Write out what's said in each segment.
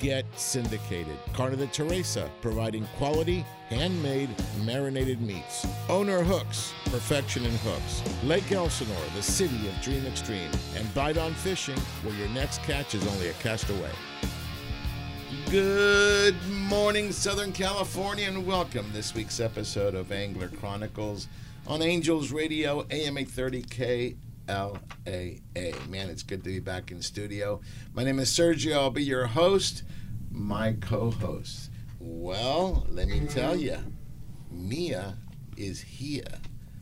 Get syndicated. Carne de Teresa, providing quality, handmade, marinated meats. Owner Hooks, perfection in hooks. Lake Elsinore, the city of Dream Extreme. And Bite on Fishing, where your next catch is only a cast away. Good morning, Southern California, and welcome this week's episode of Angler Chronicles on Angels Radio, AM 830 KLAA. Man, it's good to be back in studio. My name is Sergio. I'll be your host, my co host. Well, let me tell you, Mia is here.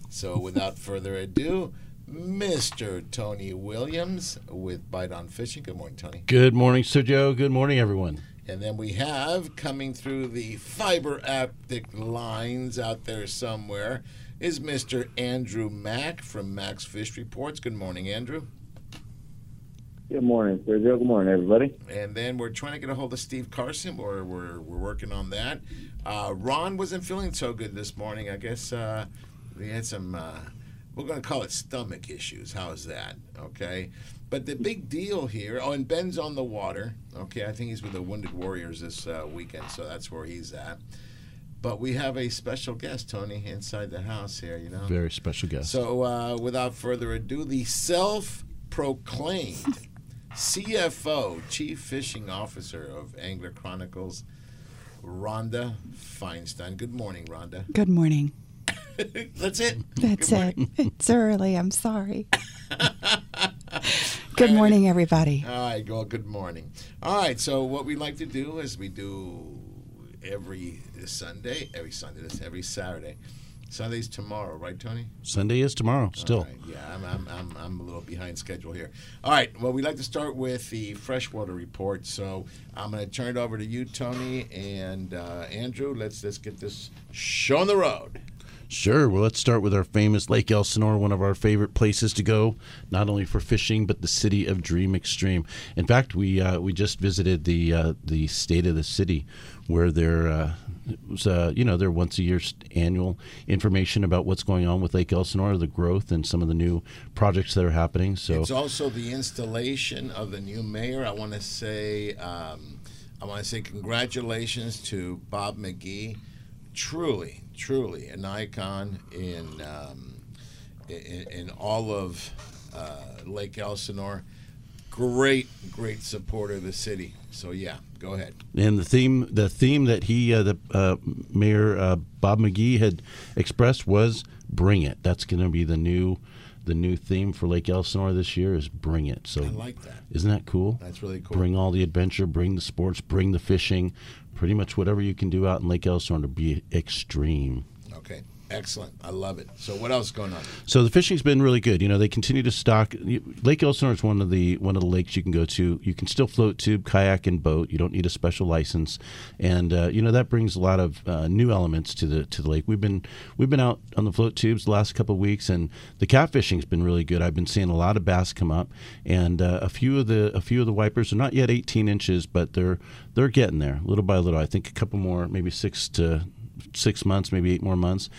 So without further ado, Mr. Tony Williams with Bite on Fishing. Good morning, Tony. Good morning, Sergio. Good morning, everyone. And then we have coming through the fiber optic lines out there somewhere is Mr. Andrew Mack from Mack's Fish Reports. Good morning, Andrew. Good morning, Sergio. Good morning, everybody. And then we're trying to get a hold of Steve Carson. We're, we're, we're working on that. Uh, Ron wasn't feeling so good this morning. I guess uh, we had some, uh, we're going to call it stomach issues. How's that? Okay. But the big deal here, oh, and Ben's on the water. Okay. I think he's with the Wounded Warriors this uh, weekend, so that's where he's at. But we have a special guest, Tony, inside the house here, you know. Very special guest. So, uh, without further ado, the self proclaimed CFO, Chief Fishing Officer of Angler Chronicles, Rhonda Feinstein. Good morning, Rhonda. Good morning. That's it. That's it. It's early. I'm sorry. Good morning, everybody. All right, well, good morning. All right, so what we like to do is we do every Sunday, every Sunday, this every Saturday. Sunday's tomorrow, right, Tony? Sunday is tomorrow, still. Right, Yeah, I'm, I'm, I'm, I'm a little behind schedule here. All right, well, we'd like to start with the freshwater report. So I'm going to turn it over to you, Tony, and uh, Andrew. Let's let's get this show on the road. Sure. Well, let's start with our famous Lake Elsinore, one of our favorite places to go, not only for fishing but the city of Dream Extreme. In fact, we uh, we just visited the uh, the state of the city, where there uh, was uh, you know their once a year annual information about what's going on with Lake Elsinore, the growth, and some of the new projects that are happening. So It's also the installation of the new mayor. I want to say um, I want to say congratulations to Bob McGee. Truly, truly an icon in um, in, in all of uh, Lake Elsinore. Great, great supporter of the city. So yeah, go ahead. And the theme, the theme that he, uh, the uh, Mayor uh, Bob McGee had expressed was "Bring It." That's going to be the new, the new theme for Lake Elsinore this year is "Bring It." So I like that. isn't that cool? That's really cool. Bring all the adventure, bring the sports, bring the fishing, pretty much whatever you can do out in Lake Elsinore to be extreme. Excellent. I love it. So what else is going on? So the fishing's been really good. You know, they continue to stock. Lake Elsinore is one of the one of the lakes you can go to. You can still float, tube, kayak, and boat. You don't need a special license, and uh, you know that brings a lot of uh, new elements to the to the lake. We've been we've been out on the float tubes the last couple of weeks, and the catfishing's been really good. I've been seeing a lot of bass come up, and uh, a few of the a few of the wipers are not yet 18 inches, but they're they're getting there little by little. I think a couple more, maybe six to six months, maybe eight more months.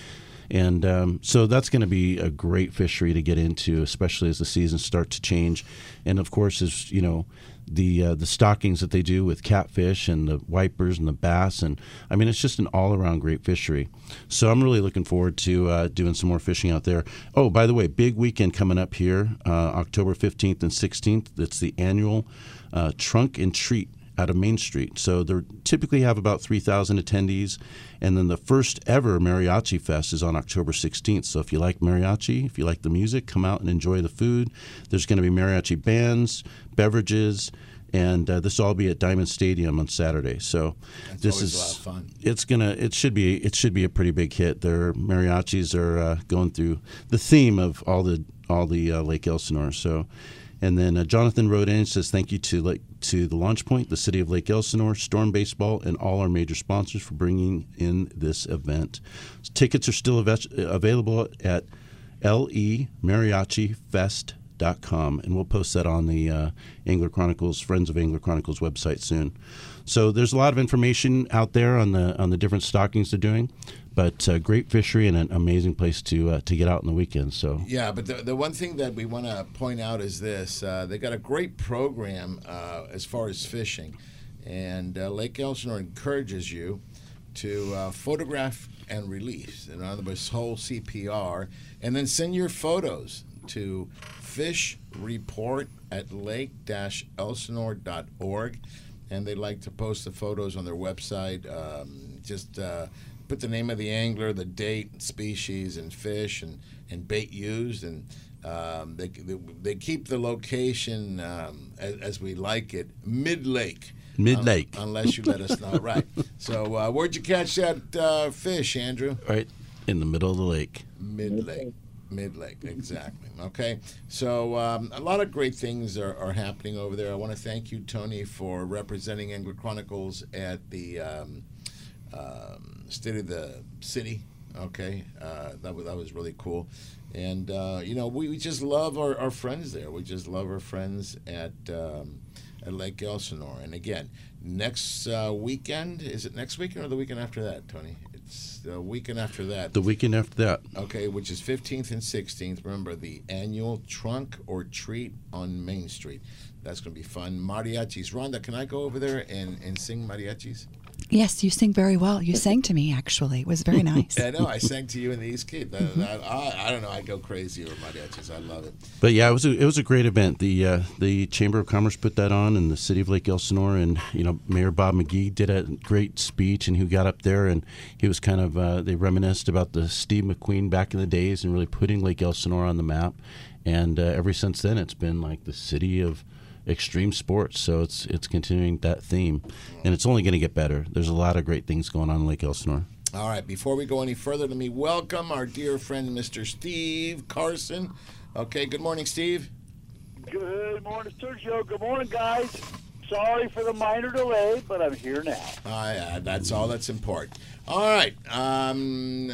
And um, so that's going to be a great fishery to get into, especially as the seasons start to change. And of course, is you know, the uh, the stockings that they do with catfish and the wipers and the bass, and I mean, it's just an all around great fishery. So I'm really looking forward to uh, doing some more fishing out there. Oh, by the way, big weekend coming up here, uh, October 15th and 16th. It's the annual uh, Trunk and Treat out of Main Street. So they typically have about 3,000 attendees. And then the first ever Mariachi Fest is on October 16th. So if you like mariachi, if you like the music, come out and enjoy the food. There's going to be mariachi bands, beverages, and uh, this will all be at Diamond Stadium on Saturday. So That's this is a lot of fun. it's gonna it should be it should be a pretty big hit. Their mariachis are uh, going through the theme of all the all the uh, Lake Elsinore. So, and then uh, Jonathan wrote in and says thank you to Lake, to the Launch Point, the City of Lake Elsinore, Storm Baseball, and all our major sponsors for bringing in this event. Tickets are still av- available at lemariachifest.com, and we'll post that on the uh, Angler Chronicles, Friends of Angler Chronicles website soon. So there's a lot of information out there on the on the different stockings they're doing, but uh, great fishery and an amazing place to uh, to get out on the weekends. So Yeah, but the, the one thing that we want to point out is this: uh, they got a great program uh, as far as fishing, and uh, Lake Elsinore encourages you to photograph and release, in other words, whole CPR, and then send your photos to fish report at lake-elsinore.org, and they like to post the photos on their website. Um, just uh, put the name of the angler, the date, species, and fish, and, and bait used, and um, they, they, they keep the location um, as, as we like it, mid lake. Mid lake. unless you let us know. right. So, uh, where'd you catch that uh, fish, Andrew? right in the middle of the lake. Mid lake. Mid lake, exactly. Okay. So, um, a lot of great things are, are happening over there. I want to thank you, Tony, for representing Angler Chronicles at the um, um, State of the City. Okay. Uh, that, was, that was really cool. And, uh, you know, we, we just love our, our friends there. We just love our friends at. Um, at Lake Elsinore. And again, next uh, weekend, is it next weekend or the weekend after that, Tony? It's the weekend after that. The weekend after that, Okay, which is 15th and 16th. Remember the annual trunk or treat on Main Street. That's going to be fun. Mariachis. Rhonda, can I go over there and, and sing mariachis? Yes, you sing very well. You sang to me, actually. It was very nice. I know. I sang to you in the East Cape. That, that- I, I don't know. I go crazy over my mariachis. I love it. But yeah, it was a, it was a great event. The uh, the Chamber of Commerce put that on, and the City of Lake Elsinore, and you know Mayor Bob McGee did a great speech, and who got up there and he was kind of uh, they reminisced about the Steve McQueen back in the days, and really putting Lake Elsinore on the map. And uh, ever since then, it's been like the city of extreme sports. So it's it's continuing that theme, and it's only going to get better. There's a lot of great things going on in Lake Elsinore. All right, before we go any further, let me welcome our dear friend, Mr. Steve Carson. Okay, good morning, Steve. Good morning, Sergio. Good morning, guys. Sorry for the minor delay, but I'm here now. Uh, yeah, that's all that's important. All right. Um,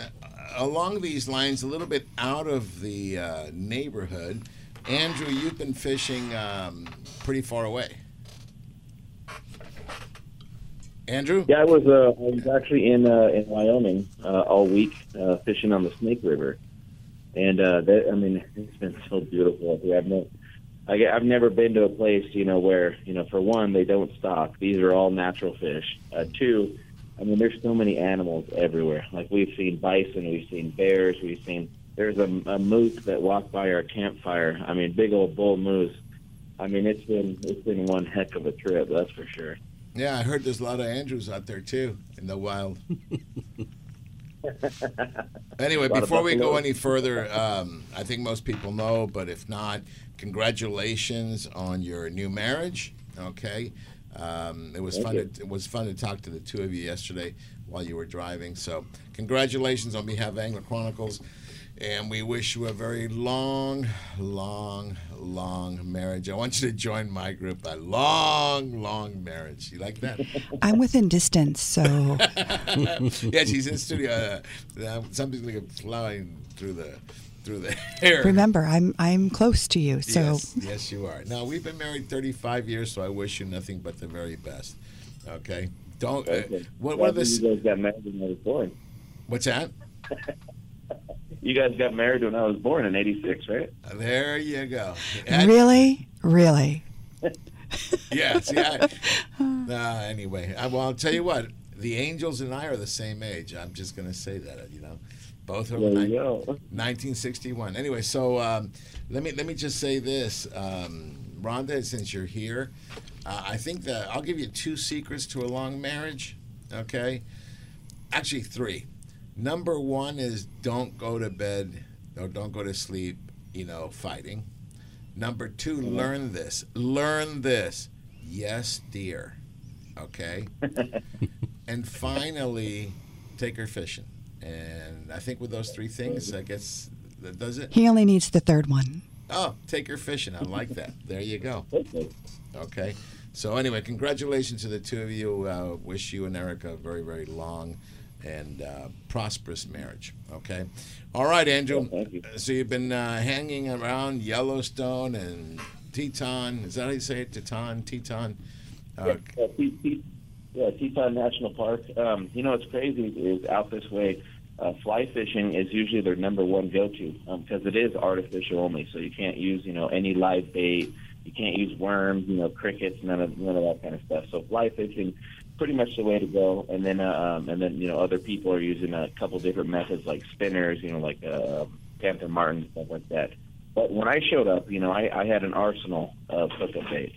along these lines, a little bit out of the uh, neighborhood, Andrew, you've been fishing um, pretty far away. Andrew? Yeah, I was uh, I was actually in uh, in Wyoming uh, all week uh, fishing on the Snake River, and uh, that I mean it's been so beautiful. I've no, I, I've never been to a place you know where you know for one they don't stock. These are all natural fish. Uh, two, I mean there's so many animals everywhere. Like we've seen bison, we've seen bears, we've seen there's a, a moose that walked by our campfire. I mean big old bull moose. I mean it's been it's been one heck of a trip, that's for sure. Yeah, I heard there's a lot of Andrews out there too in the wild. anyway, before we go any further, um, I think most people know, but if not, congratulations on your new marriage. Okay, um, it was Thank fun. you. To, it was fun to talk to the two of you yesterday while you were driving. So, congratulations on behalf of Angler Chronicles. And we wish you a very long, long, long marriage. I want you to join my group. A long, long marriage. You like that? I'm within distance, so yeah, she's in studio. Uh, something's like flying through the through the hair. remember, I'm I'm close to you. So yes, yes, you are. Now we've been married 35 years, so I wish you nothing but the very best. Okay. Don't. Uh, what, what are I the? You guys got married when I was born. What's that? You guys got married when I was born in '86, right? There you go. And- really, really, Yes. Yeah. uh, anyway, I, well, I'll tell you what. The Angels and I are the same age. I'm just gonna say that. You know, both are There nine- you go. 1961. Anyway, so um, let me let me just say this, um, Rhonda. Since you're here, uh, I think that I'll give you two secrets to a long marriage. Okay, actually three. Number one is don't go to bed or don't go to sleep. You know, fighting. Number two, learn this. Learn this. Yes, dear. Okay. and finally, take her fishing. And I think with those three things, I guess That does it? He only needs the third one. Oh, take her fishing. I like that. There you go. Okay. Okay. So anyway, congratulations to the two of you. Uh, wish you and Erica a very, very long and uh, prosperous marriage. Okay. All right, Angel. Yeah, thank you. So you've been uh, hanging around Yellowstone and Teton. Is that how you say it? Teton, Teton. Uh, Te- yeah, Teton National Park. Um, you know, what's crazy is out this way. Uh, fly fishing is usually their number one go-to because it is artificial only. So you can't use, you know, any live bait. You can't use worms, you know, crickets, none of none of that kind of stuff. So fly fishing, pretty much the way to go. And then, uh, um, and then, you know, other people are using a couple different methods like spinners, you know, like uh, Panther Martin stuff like that. But when I showed up, you know, I, I had an arsenal of hookup baits.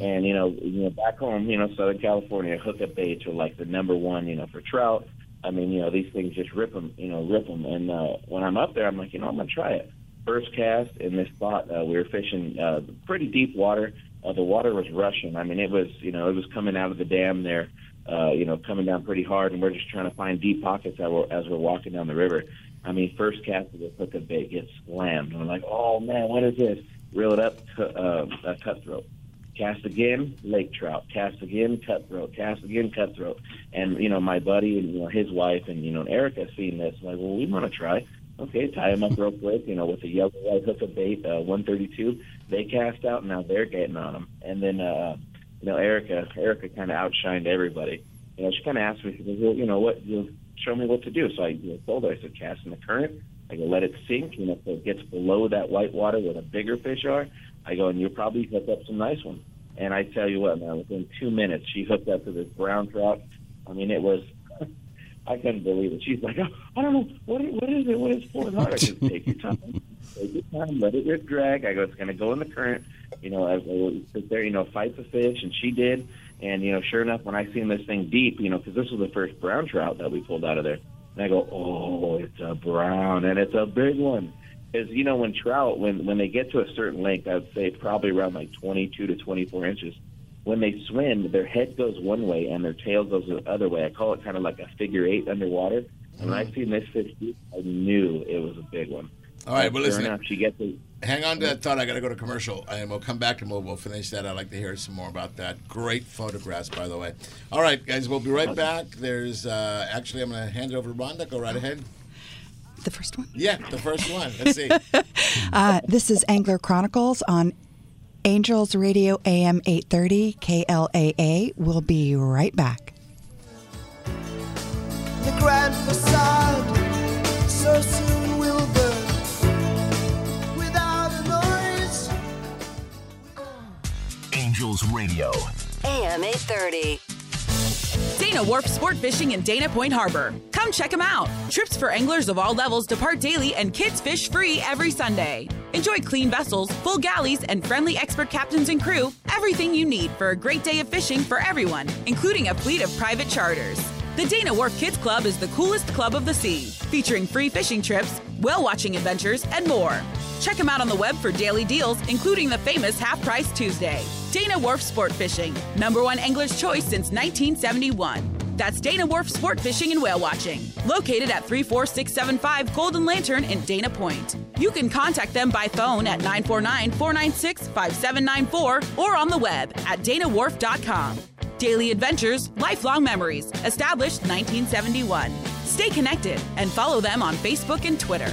And you know, you know, back home, you know, Southern California, hookup baits are like the number one, you know, for trout. I mean, you know, these things just rip them, you know, rip them. And uh, when I'm up there, I'm like, you know, I'm gonna try it. First cast in this spot, uh, we were fishing uh, pretty deep water. Uh, the water was rushing. I mean, it was, you know, it was coming out of the dam there, uh, you know, coming down pretty hard, and we're just trying to find deep pockets as we're, as we're walking down the river. I mean, first cast of the hookup bait gets slammed. And I'm like, oh man, what is this? Reel it up, uh, a cutthroat. Cast again, lake trout. Cast again, cutthroat. Cast again, cutthroat. And you know, my buddy and you know his wife and you know Erica seeing this, like, well, we want to try. Okay, tie him up real quick, you know, with a yellow white hook of bait, uh, 132. They cast out, and now they're getting on them. And then, uh, you know, Erica, Erica kind of outshined everybody. You know, she kind of asked me, she goes, well, you know, what, you know, show me what to do. So I you know, told her, I said, cast in the current. I go, let it sink. You know, so it gets below that white water where the bigger fish are. I go, and you'll probably hook up some nice ones. And I tell you what, man, within two minutes, she hooked up to this brown trout. I mean, it was, I couldn't believe it. She's like, oh, I don't know, what, what is it? What is fourth hard? I said, take your time. Take your time. Let it rip drag. I go, it's going to go in the current. You know, I, I sit there, you know, fight the fish. And she did. And, you know, sure enough, when I seen this thing deep, you know, because this was the first brown trout that we pulled out of there. And I go, oh, it's a brown, and it's a big one. Is you know when trout when when they get to a certain length, I would say probably around like 22 to 24 inches. When they swim, their head goes one way and their tail goes the other way. I call it kind of like a figure eight underwater. And when I seen this fish, I knew it was a big one. all right, well, listen. enough, she gets it. Hang on to that thought. I got to go to commercial, and we'll come back and we'll, we'll finish that. I'd like to hear some more about that. Great photographs, by the way. All right, guys, we'll be right back. There's uh, actually, I'm going to hand it over to Rhonda. Go right ahead. The first one. Yeah, the first one. Let's see. Uh, this is Angler Chronicles on Angels Radio AM 830 KLAA. We'll be right back. The grand facade so soon will burn without a noise. Angels Radio. AM 830. Dana Wharf Sport Fishing in Dana Point Harbor. Come check them out. Trips for anglers of all levels depart daily and kids fish free every Sunday. Enjoy clean vessels, full galleys, and friendly expert captains and crew. Everything you need for a great day of fishing for everyone, including a fleet of private charters. The Dana Wharf Kids Club is the coolest club of the sea, featuring free fishing trips, whale watching adventures, and more. Check them out on the web for daily deals, including the famous Half Price Tuesday. Dana Wharf Sport Fishing, number one angler's choice since 1971. That's Dana Wharf Sport Fishing and Whale Watching, located at 34675 Golden Lantern in Dana Point. You can contact them by phone at 949 496 5794 or on the web at danawharf.com. Daily adventures, lifelong memories, established 1971. Stay connected and follow them on Facebook and Twitter.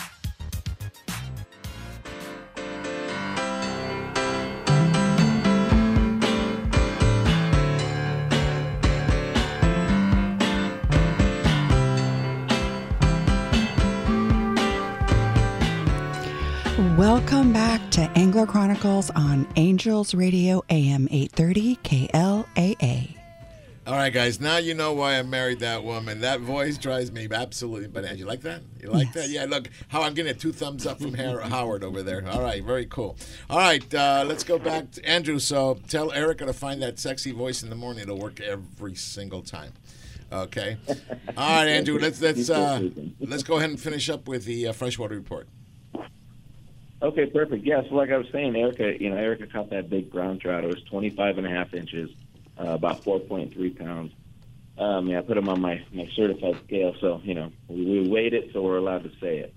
To Angler Chronicles on Angels Radio AM 830 KLAA. All right, guys. Now you know why I married that woman. That voice drives me absolutely bananas. You like that? You like that? Yeah. Look, how I'm getting two thumbs up from Howard over there. All right, very cool. All right, uh, let's go back to Andrew. So tell Erica to find that sexy voice in the morning. It'll work every single time. Okay. All right, Andrew. Let's let's uh, let's go ahead and finish up with the uh, freshwater report. Okay, perfect. Yeah, so like I was saying, Erica, you know, Erica caught that big brown trout. It was 25 and a half inches, uh, about 4.3 pounds. Um, yeah, I put them on my, my certified scale, so, you know, we, we weighed it, so we're allowed to say it.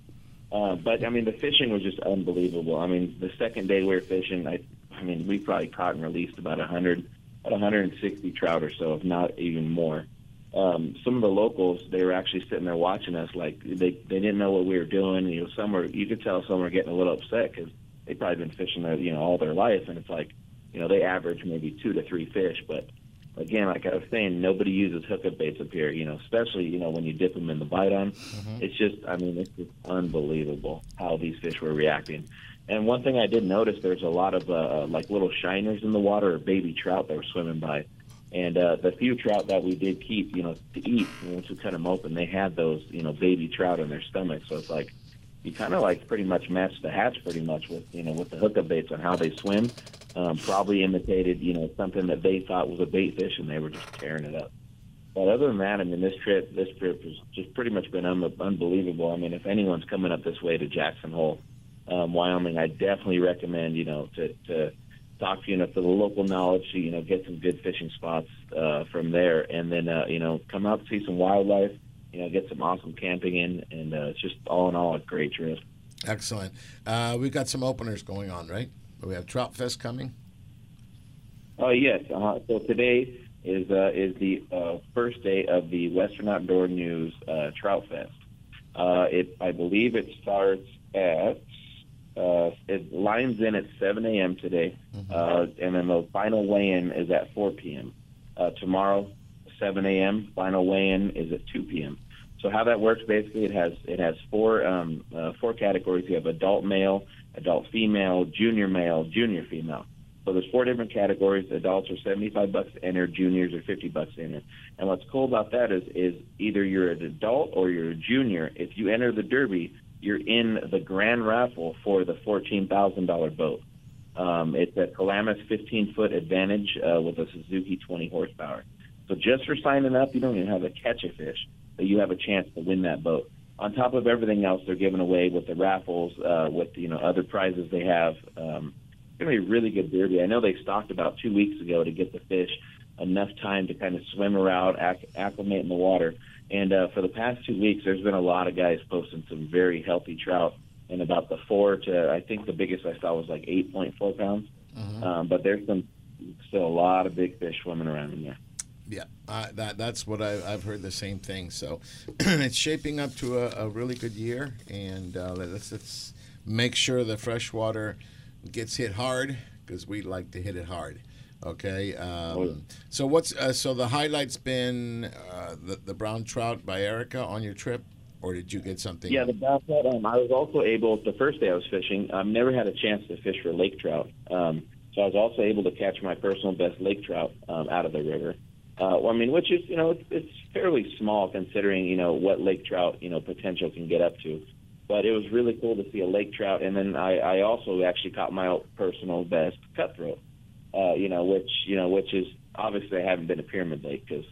Uh, but, I mean, the fishing was just unbelievable. I mean, the second day we were fishing, I, I mean, we probably caught and released about 100, about 160 trout or so, if not even more um, some of the locals they were actually sitting there watching us like they they didn't know what we were doing. You know some were you could tell some were getting a little upset because they've probably been fishing there you know all their life and it's like you know they average maybe two to three fish but again like i was saying nobody uses hookup baits up here you know especially you know when you dip them in the bite on. It's just i mean it's just unbelievable how these fish were reacting. And one thing i did notice there's a lot of uh, like little shiners in the water or baby trout that were swimming by and uh, the few trout that we did keep, you know, to eat, once we cut them open, they had those, you know, baby trout in their stomach. So it's like you kind of like pretty much match the hatch pretty much with, you know, with the hookup baits on how they swim. Um, probably imitated, you know, something that they thought was a bait fish, and they were just tearing it up. But other than that, I mean, this trip, this trip has just pretty much been un- unbelievable. I mean, if anyone's coming up this way to Jackson Hole, um, Wyoming, I definitely recommend, you know, to to talk to you know to the local knowledge, you know, get some good fishing spots uh, from there, and then uh, you know come out see some wildlife, you know, get some awesome camping in, and uh, it's just all in all a great trip. Excellent. Uh, we've got some openers going on, right? We have Trout Fest coming. Oh yes. Uh, so today is uh, is the uh, first day of the Western Outdoor News uh, Trout Fest. Uh, it I believe it starts at uh, it lines in at 7 a.m. today, uh, and then the final weigh-in is at 4 p.m. Uh, tomorrow, 7 a.m. Final weigh-in is at 2 p.m. So how that works basically, it has it has four um, uh, four categories. You have adult male, adult female, junior male, junior female. So there's four different categories. Adults are 75 bucks to enter, juniors are 50 bucks to enter. And what's cool about that is is either you're an adult or you're a junior. If you enter the derby, you're in the grand raffle for the $14,000 boat. Um, it's a Klamath 15 foot Advantage uh, with a Suzuki 20 horsepower. So just for signing up, you don't even have to catch a fish, but you have a chance to win that boat. On top of everything else, they're giving away with the raffles, uh, with you know other prizes they have. Um, it's gonna be a really good derby. I know they stocked about two weeks ago to get the fish enough time to kind of swim around, acc- acclimate in the water. And uh, for the past two weeks, there's been a lot of guys posting some very healthy trout. And about the four to, I think the biggest I saw was like 8.4 pounds. Um, but there's some still a lot of big fish swimming around in there. Yeah, uh, that that's what I, I've heard the same thing. So it's shaping up to a, a really good year, and uh, let's let's make sure the freshwater gets hit hard because we like to hit it hard. Okay. Um, so what's uh, so the highlights been uh, the the brown trout by Erica on your trip, or did you get something? Yeah, the brown trout. Um, I was also able. The first day I was fishing, I've never had a chance to fish for lake trout. Um, so I was also able to catch my personal best lake trout um, out of the river. Uh, well, I mean, which is you know it's, it's fairly small considering you know what lake trout you know potential can get up to. But it was really cool to see a lake trout, and then I, I also actually caught my personal best cutthroat. Uh, you know, which you know, which is obviously I haven't been to Pyramid Lake because,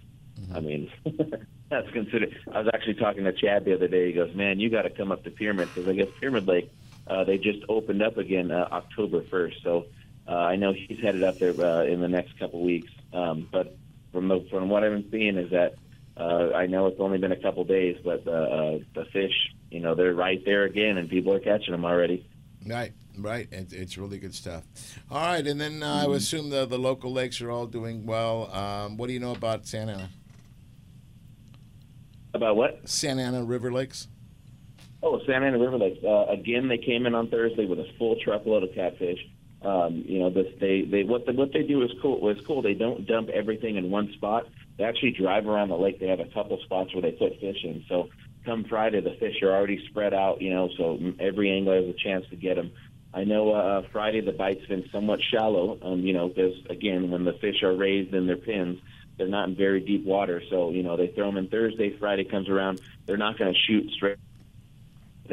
I mean, that's considered. I was actually talking to Chad the other day. He goes, "Man, you got to come up to Pyramid because I guess Pyramid Lake uh, they just opened up again uh, October first. So uh, I know he's headed up there uh, in the next couple weeks. Um, but from the, from what I've been seeing is that uh, I know it's only been a couple days, but the uh, the fish, you know, they're right there again, and people are catching them already. Right, right. It, it's really good stuff. All right, and then uh, I would assume the the local lakes are all doing well. Um, what do you know about Santa Ana? About what? Santa Ana River Lakes. Oh, Santa Ana River Lakes. Uh, again, they came in on Thursday with a full truckload of catfish. Um, you know, this, they they what the, what they do is cool. Was cool. They don't dump everything in one spot. They actually drive around the lake. They have a couple spots where they put fish in. So come Friday, the fish are already spread out. You know, so every angler has a chance to get them. I know uh, Friday the bite's been somewhat shallow, um, you know, because again, when the fish are raised in their pens, they're not in very deep water. So you know, they throw them in Thursday. Friday comes around, they're not going to shoot straight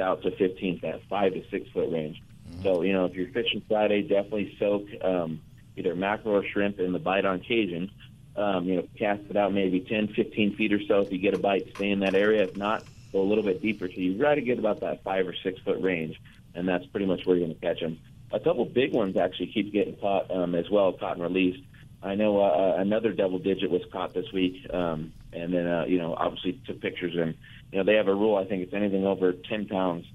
out to 15, that five to six foot range. So you know, if you're fishing Friday, definitely soak um, either mackerel or shrimp in the bite on Cajun. Um, you know, cast it out maybe 10, 15 feet or so. If you get a bite, stay in that area. If not, go a little bit deeper. So you try to get about that five or six foot range, and that's pretty much where you're going to catch them. A couple big ones actually keep getting caught um, as well, caught and released. I know uh, another double digit was caught this week, um, and then uh, you know obviously took pictures and you know they have a rule. I think it's anything over 10 pounds,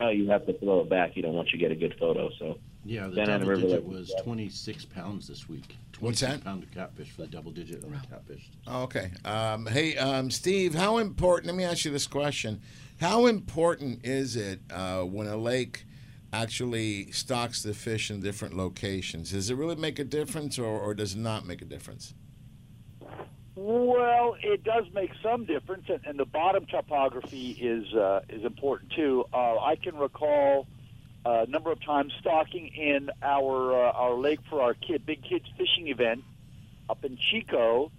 uh, you have to throw it back. You know once you get a good photo. So Yeah, the Santa double River digit Lake- was 26 pounds this week. What's that? pound of catfish for the double digit on the catfish. Oh, okay. Um, hey, um, Steve, how important? Let me ask you this question: How important is it uh, when a lake actually stocks the fish in different locations? Does it really make a difference, or, or does it not make a difference? Well, it does make some difference, and, and the bottom topography is uh, is important too. Uh, I can recall a number of times stocking in our uh, our lake for our kid big kids fishing event up in Chico.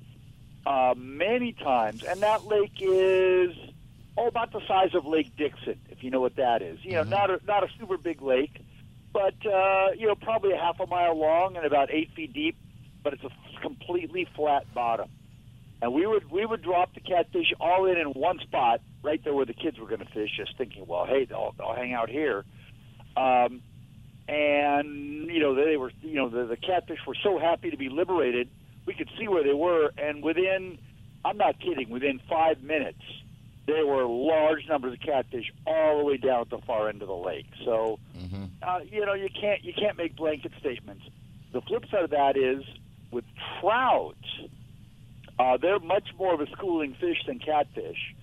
Uh, many times, and that lake is oh about the size of Lake Dixon, if you know what that is. You know, not a not a super big lake, but uh, you know probably a half a mile long and about eight feet deep. But it's a completely flat bottom and we would we would drop the catfish all in in one spot right there where the kids were going to fish, just thinking, well, hey, they'll, they'll hang out here. Um, and you know they were you know the, the catfish were so happy to be liberated. We could see where they were, and within I'm not kidding, within five minutes there were large numbers of catfish all the way down at the far end of the lake. So uh, you know you can't you can't make blanket statements. The flip side of that is with trout. Uh, they're much more of a schooling fish than catfish,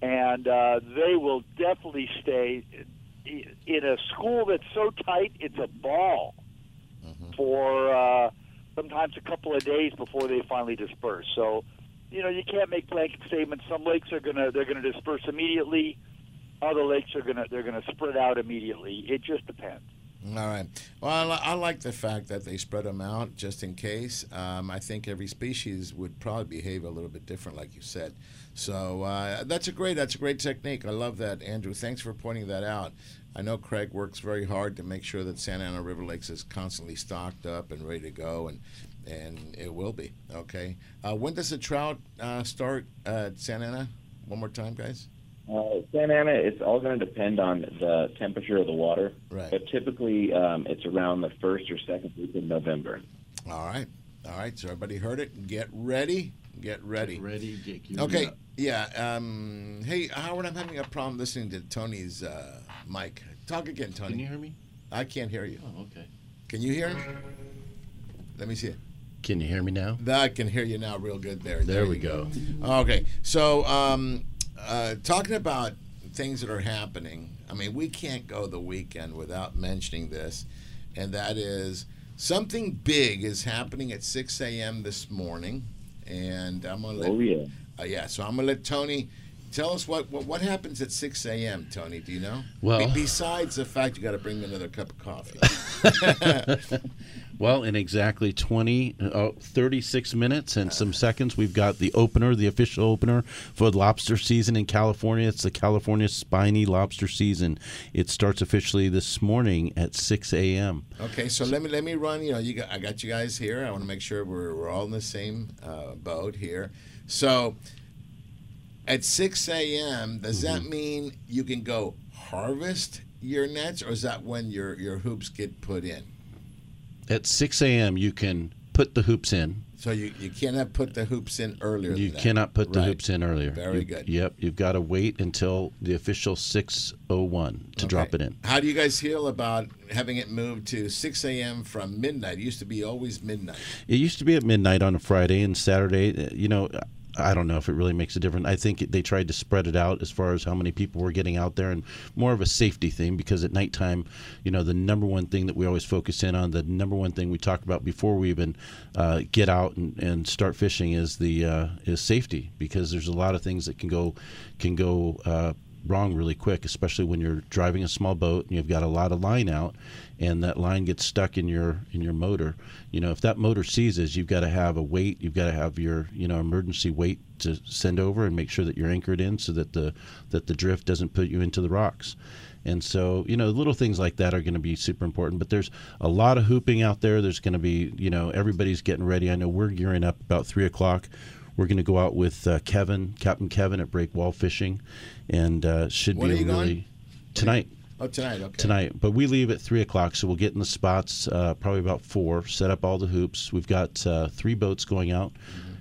and uh, they will definitely stay in a school that's so tight it's a ball for uh, sometimes a couple of days before they finally disperse. So, you know, you can't make blanket statements. Some lakes are gonna they're gonna disperse immediately. Other lakes are gonna they're gonna spread out immediately. It just depends. All right. Well, I, I like the fact that they spread them out just in case. Um, I think every species would probably behave a little bit different, like you said. So uh, that's a great that's a great technique. I love that, Andrew. Thanks for pointing that out. I know Craig works very hard to make sure that Santa Ana River Lakes is constantly stocked up and ready to go, and and it will be okay. Uh, when does the trout uh, start at Santa Ana? One more time, guys. Uh, Santa Ana, it's all going to depend on the temperature of the water. Right. But typically, um, it's around the first or second week in November. All right. All right. So everybody heard it. Get ready. Get ready. Get ready. Get geared Okay. up. Yeah. Um, hey, Howard, I'm having a problem listening to Tony's uh, mic. Talk again, Tony. Can you hear me? I can't hear you. Oh, okay. Can you hear him? Let me see it. Can you hear me now? I can hear you now, real good. There. There we you go. Okay. So, um, uh, talking about things that are happening, I mean, we can't go the weekend without mentioning this, and that is something big is happening at 6 a.m. this morning, and I'm gonna let. Oh, yeah. Uh, yeah. So I'm gonna let Tony. Tell us what, what what happens at 6 a.m. Tony? Do you know? Well- Be- besides the fact you got to bring me another cup of coffee. Well, in exactly 20, uh, 36 minutes and some seconds, we've got the opener, the official opener for the lobster season in California. It's the California Spiny Lobster Season. It starts officially this morning at 6 a.m. Okay, so let me let me run. You know, you got, I got you guys here. I want to make sure we're, we're all in the same uh, boat here. So, at six a.m., does that mean you can go harvest your nets, or is that when your your hoops get put in? At 6 a.m., you can put the hoops in. So you, you cannot put the hoops in earlier. You than that. cannot put the Right. hoops in earlier. Very You- good. Yep, you've got to wait until the official 6:01 to drop it in. How do you guys feel about having it moved to 6 a.m. from midnight? It used to be always midnight. It used to be at midnight on a Friday and Saturday. You know, I don't know if it really makes a difference. I think they tried to spread it out as far as how many people were getting out there and more of a safety thing because at nighttime, you know, the number one thing that we always focus in on, the number one thing we talk about before we even uh, get out and, and start fishing is the uh, is safety because there's a lot of things that can go can go. Uh, wrong really quick, especially when you're driving a small boat and you've got a lot of line out, and that line gets stuck in your in your motor. You know, if that motor seizes, you've got to have a weight. You've got to have your you know emergency weight to send over and make sure that you're anchored in so that the that the drift doesn't put you into the rocks. And so, you know, little things like that are going to be super important. But there's a lot of hooping out there. There's going to be, you know, everybody's getting ready. I know we're gearing up about three o'clock. We're going to go out with uh, Kevin, Captain Kevin at Break Wall Fishing, and uh, should When be a really going? tonight. Oh, tonight. Okay. Tonight, but we leave at three o'clock, so we'll get in the spots uh, probably about four. Set up all the hoops. We've got uh, three boats going out.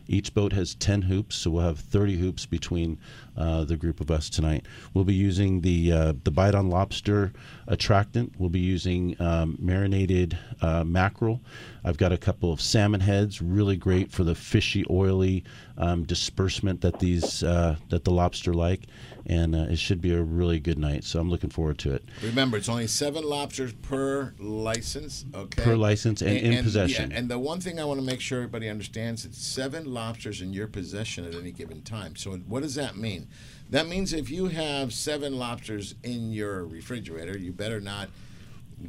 Each boat has ten hoops, so we'll have thirty hoops between uh, the group of us tonight. We'll be using the uh, the bite on lobster attractant. We'll be using um, marinated uh, mackerel. I've got a couple of salmon heads, really great for the fishy, oily um, disbursement that these uh, that the lobster like, and uh, it should be a really good night. So I'm looking forward to it. Remember, it's only seven lobsters per license. Okay. Per license and in possession. Yeah, and the one thing I want to make sure everybody understands: it's seven lobsters in your possession at any given time. So what does that mean? That means if you have seven lobsters in your refrigerator, you better not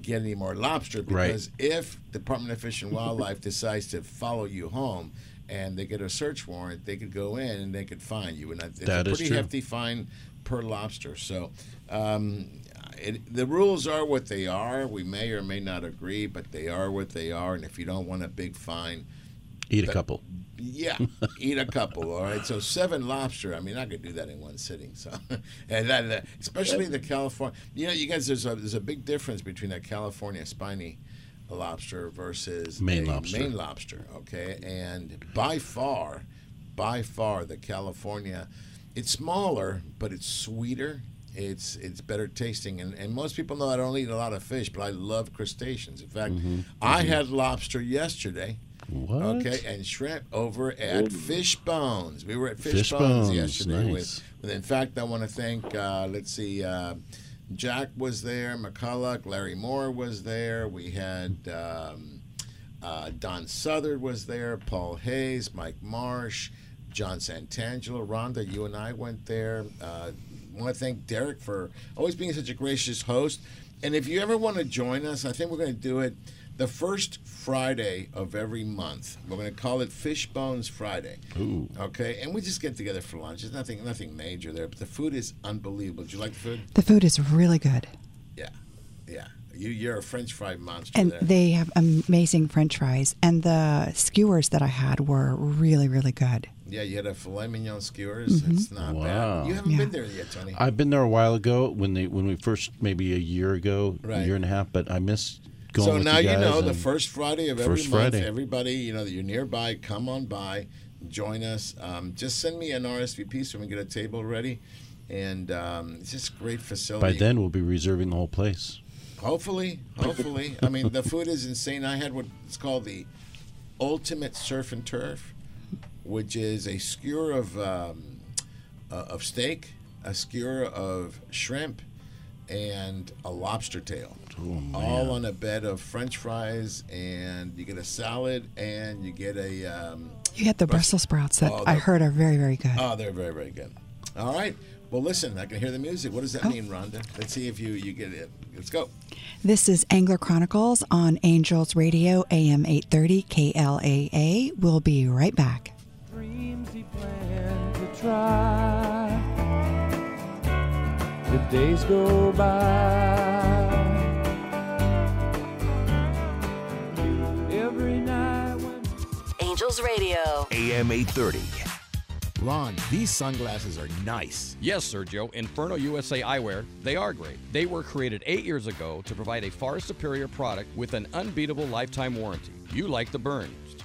get any more lobster Right. because if Department of Fish and Wildlife decides to follow you home and they get a search warrant, they could go in and they could find you, and it's That a is pretty true. hefty fine per lobster. So. Um, it, the rules are what they are. We may or may not agree, but they are what they are. And if you don't want a big fine, Eat a couple. Yeah, eat a couple. All right. So seven lobster. I mean, I could do that in one sitting. So, and that, that- especially the California. You know, you guys, there's a there's a big difference between a California spiny lobster versus Maine lobster. Maine lobster. Okay, and by far, by far, the California, it's smaller, but it's sweeter. It's it's better tasting, and, and most people know I don't eat a lot of fish, but I love crustaceans. In fact, mm-hmm. I mm-hmm. had lobster yesterday. What? Okay, and shrimp over at Fish Bones. We were at Fish, Fish Bones, Bones, yesterday. nice. With, with, in fact, I want to thank. Uh, let's see, uh, Jack was there, McCulloch, Larry Moore was there. We had um, uh, Don Southard was there, Paul Hayes, Mike Marsh, John Santangelo, Rhonda. You and I went there. Uh, I want to thank Derek for always being such a gracious host. And if you ever want to join us, I think we're going to do it the first Friday of every month. We're going to call it Fish Bones Friday. Ooh. Okay, and we just get together for lunch. There's nothing, nothing major there, but the food is unbelievable. Do you like the food? The food is really good. Yeah, yeah. You, you're a French fry monster And there. they have amazing french fries. And the skewers that I had were really, really good. yeah, you had a filet mignon skewers. Mhm. It's not Wow. bad. You haven't Yeah. been there yet, Tony. I've been there a while ago when they when we first maybe a year ago, a year and a half, but I missed going. so now you, you know the first Friday of every month. Friday. Everybody, you know that you're nearby, come on by, join us. Um, just send me an RSVP so we can get a table ready. And um, it's just great facility. By then, we'll be reserving the whole place. Hopefully, hopefully. I mean, the food is insane. I had what it's called the ultimate surf and turf, which is a skewer of um, uh, of steak, a skewer of shrimp, and a lobster tail, all on a bed of French fries. And you get a salad, and you get a. Um, You get the Brussels sprouts that Oh, I heard are very, very good. Oh, they're very, very good. All right. Well, listen, I can hear the music. What does Oh. that mean, Rhonda? Let's see if you, you get it. Let's go. This is Angler Chronicles on Angels Radio, AM 830 KLAA. We'll be right back. dreams he planned to try. The days go by. Angels Radio. AM 830. Ron, these sunglasses are nice. Yes, Sergio. Inferno USA Eyewear, they are great. They were created eight years ago to provide a far superior product with an unbeatable lifetime warranty. You like the burns.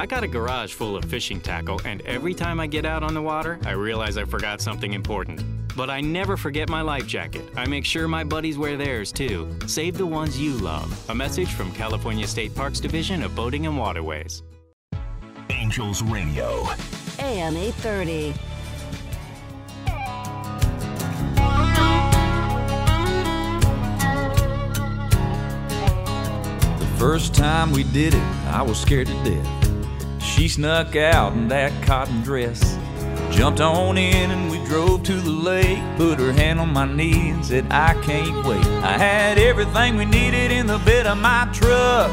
I got a garage full of fishing tackle, and every time I get out on the water, I realize I forgot something important. But I never forget my life jacket. I make sure my buddies wear theirs too. Save the ones you love. A message from California State Parks Division of Boating and Waterways. Angels Radio. AM 830. The first time we did it, I was scared to death. She snuck out in that cotton dress. Jumped on in and we drove to the lake. Put her hand on my knee and said, I can't wait. I had everything we needed in the bed of my truck.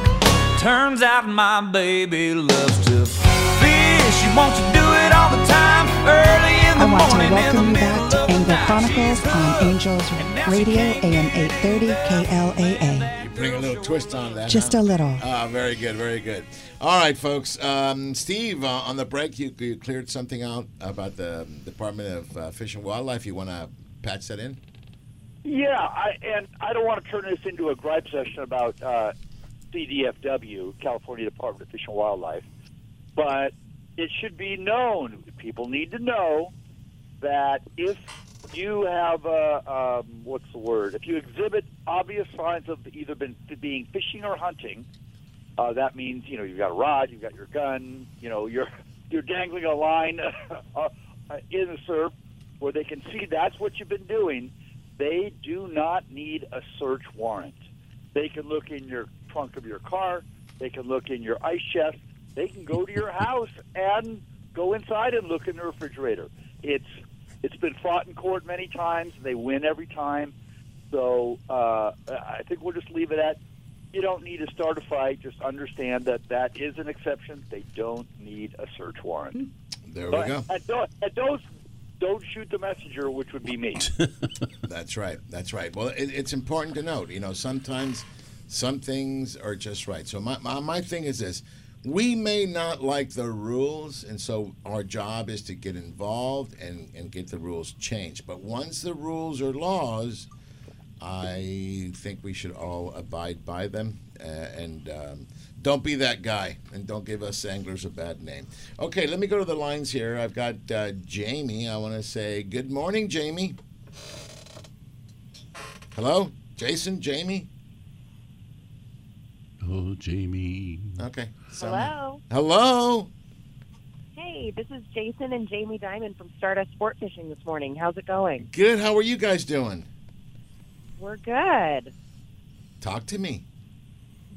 Turns out my baby loves to fish. She wants to do it all the time, early in the I want to morning. in the welcome you back to of the Angler night. Chronicles on Angels Radio, AM 830 KLAA. You bring a little twist on that. Just huh? a little. Ah, very good, very good. All right, folks. Um, Steve, uh, on the break, you, you cleared something out about the Department of uh, Fish and Wildlife. You want to patch that in? Yeah, I, and I don't want to turn this into a gripe session about uh, CDFW, California Department of Fish and Wildlife, but it should be known. People need to know that if you have a um, what's the word? If you exhibit obvious signs of either been being fishing or hunting, uh, that means you know you've got a rod, you've got your gun, you know you're you're dangling a line uh, in the surf where they can see that's what you've been doing. They do not need a search warrant. They can look in your trunk of your car. They can look in your ice chest. They can go to your house and go inside and look in the refrigerator. It's it's been fought in court many times. They win every time. So uh, I think we'll just leave it at you don't need to start a fight. Just understand that that is an exception. They don't need a search warrant. There we But- go. And don't, and don't don't shoot the messenger, which would be me. That's right. That's right. Well, it, it's important to note. You know, sometimes some things are just right. So my, my my thing is this: we may not like the rules, and so our job is to get involved and and get the rules changed. But once the rules are laws, I think we should all abide by them uh, and. Um, don't be that guy, and don't give us anglers a bad name. Okay, let me go to the lines here. I've got uh, Jamie. I want to say good morning, Jamie. Hello, Jason, Jamie. Oh, Jamie. Okay. Hello. Hello. Hey, this is Jason and Jamie Diamond from Stardust Sport Fishing this morning. How's it going? Good. How are you guys doing? We're good. Talk to me.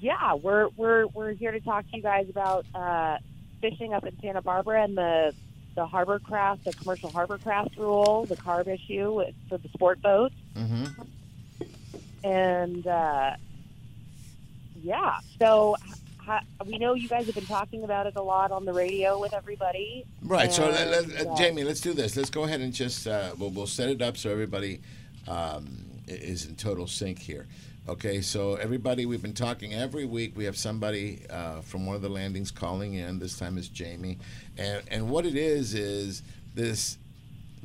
Yeah, we're we're we're here to talk to you guys about uh, fishing up in Santa Barbara and the the harbor craft, the commercial harbor craft rule, the carb issue with, for the sport boats, Mm-hmm. and uh, yeah. So ha, we know you guys have been talking about it a lot on the radio with everybody. Right. So, let, let, uh, Jamie, let's do this. Let's go ahead and just uh, we'll, we'll set it up so everybody um, is in total sync here. Okay. So everybody, we've been talking every week. We have somebody uh, from one of the landings calling in. This time is Jamie, and and what it is is this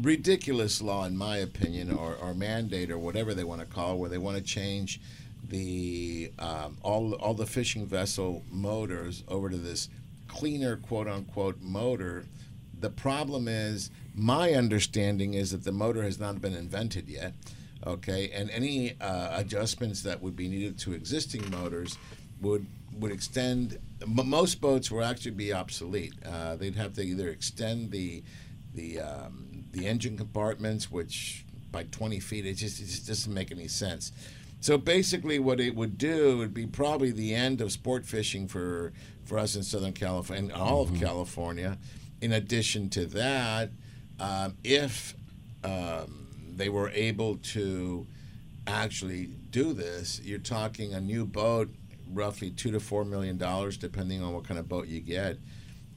ridiculous law, in my opinion, or, or mandate, or whatever they want to call, it, where they want to change the um, all all the fishing vessel motors over to this cleaner quote unquote motor. The problem is, my understanding is that the motor has not been invented yet. Okay, and any uh, adjustments that would be needed to existing motors would would extend. Most boats will actually be obsolete. Uh, they'd have to either extend the the um, the engine compartments, which by 20 feet, it just it just doesn't make any sense. So basically, what it would do would be probably the end of sport fishing for for us in Southern California and all of California. In addition to that, um, if um, they were able to actually do this, you're talking a new boat, roughly two to four million dollars, depending on what kind of boat you get.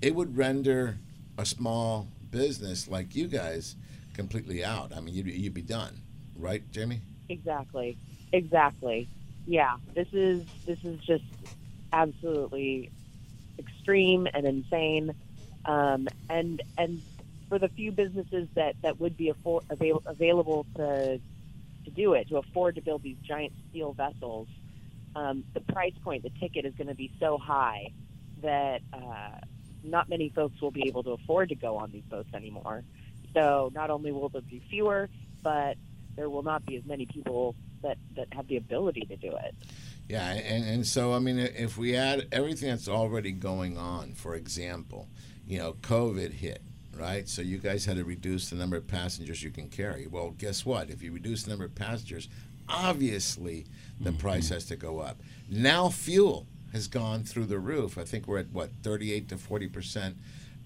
It would render a small business like you guys completely out. I mean, you'd, you'd be done, right, Jamie? Exactly. Exactly. Yeah. This is this is just absolutely extreme and insane. Um, and and for the few businesses that, that would be affor- avail- available to to do it, to afford to build these giant steel vessels, um, the price point, the ticket is going to be so high that uh, not many folks will be able to afford to go on these boats anymore. So not only will there be fewer, but there will not be as many people that, that have the ability to do it. Yeah, and, and so I mean, if we add everything that's already going on, for example, you know, COVID hit, right? So you guys had to reduce the number of passengers you can carry. Well, guess what? If you reduce the number of passengers, obviously the price has to go up. Now fuel has gone through the roof. I think we're at what 38 to 40 percent.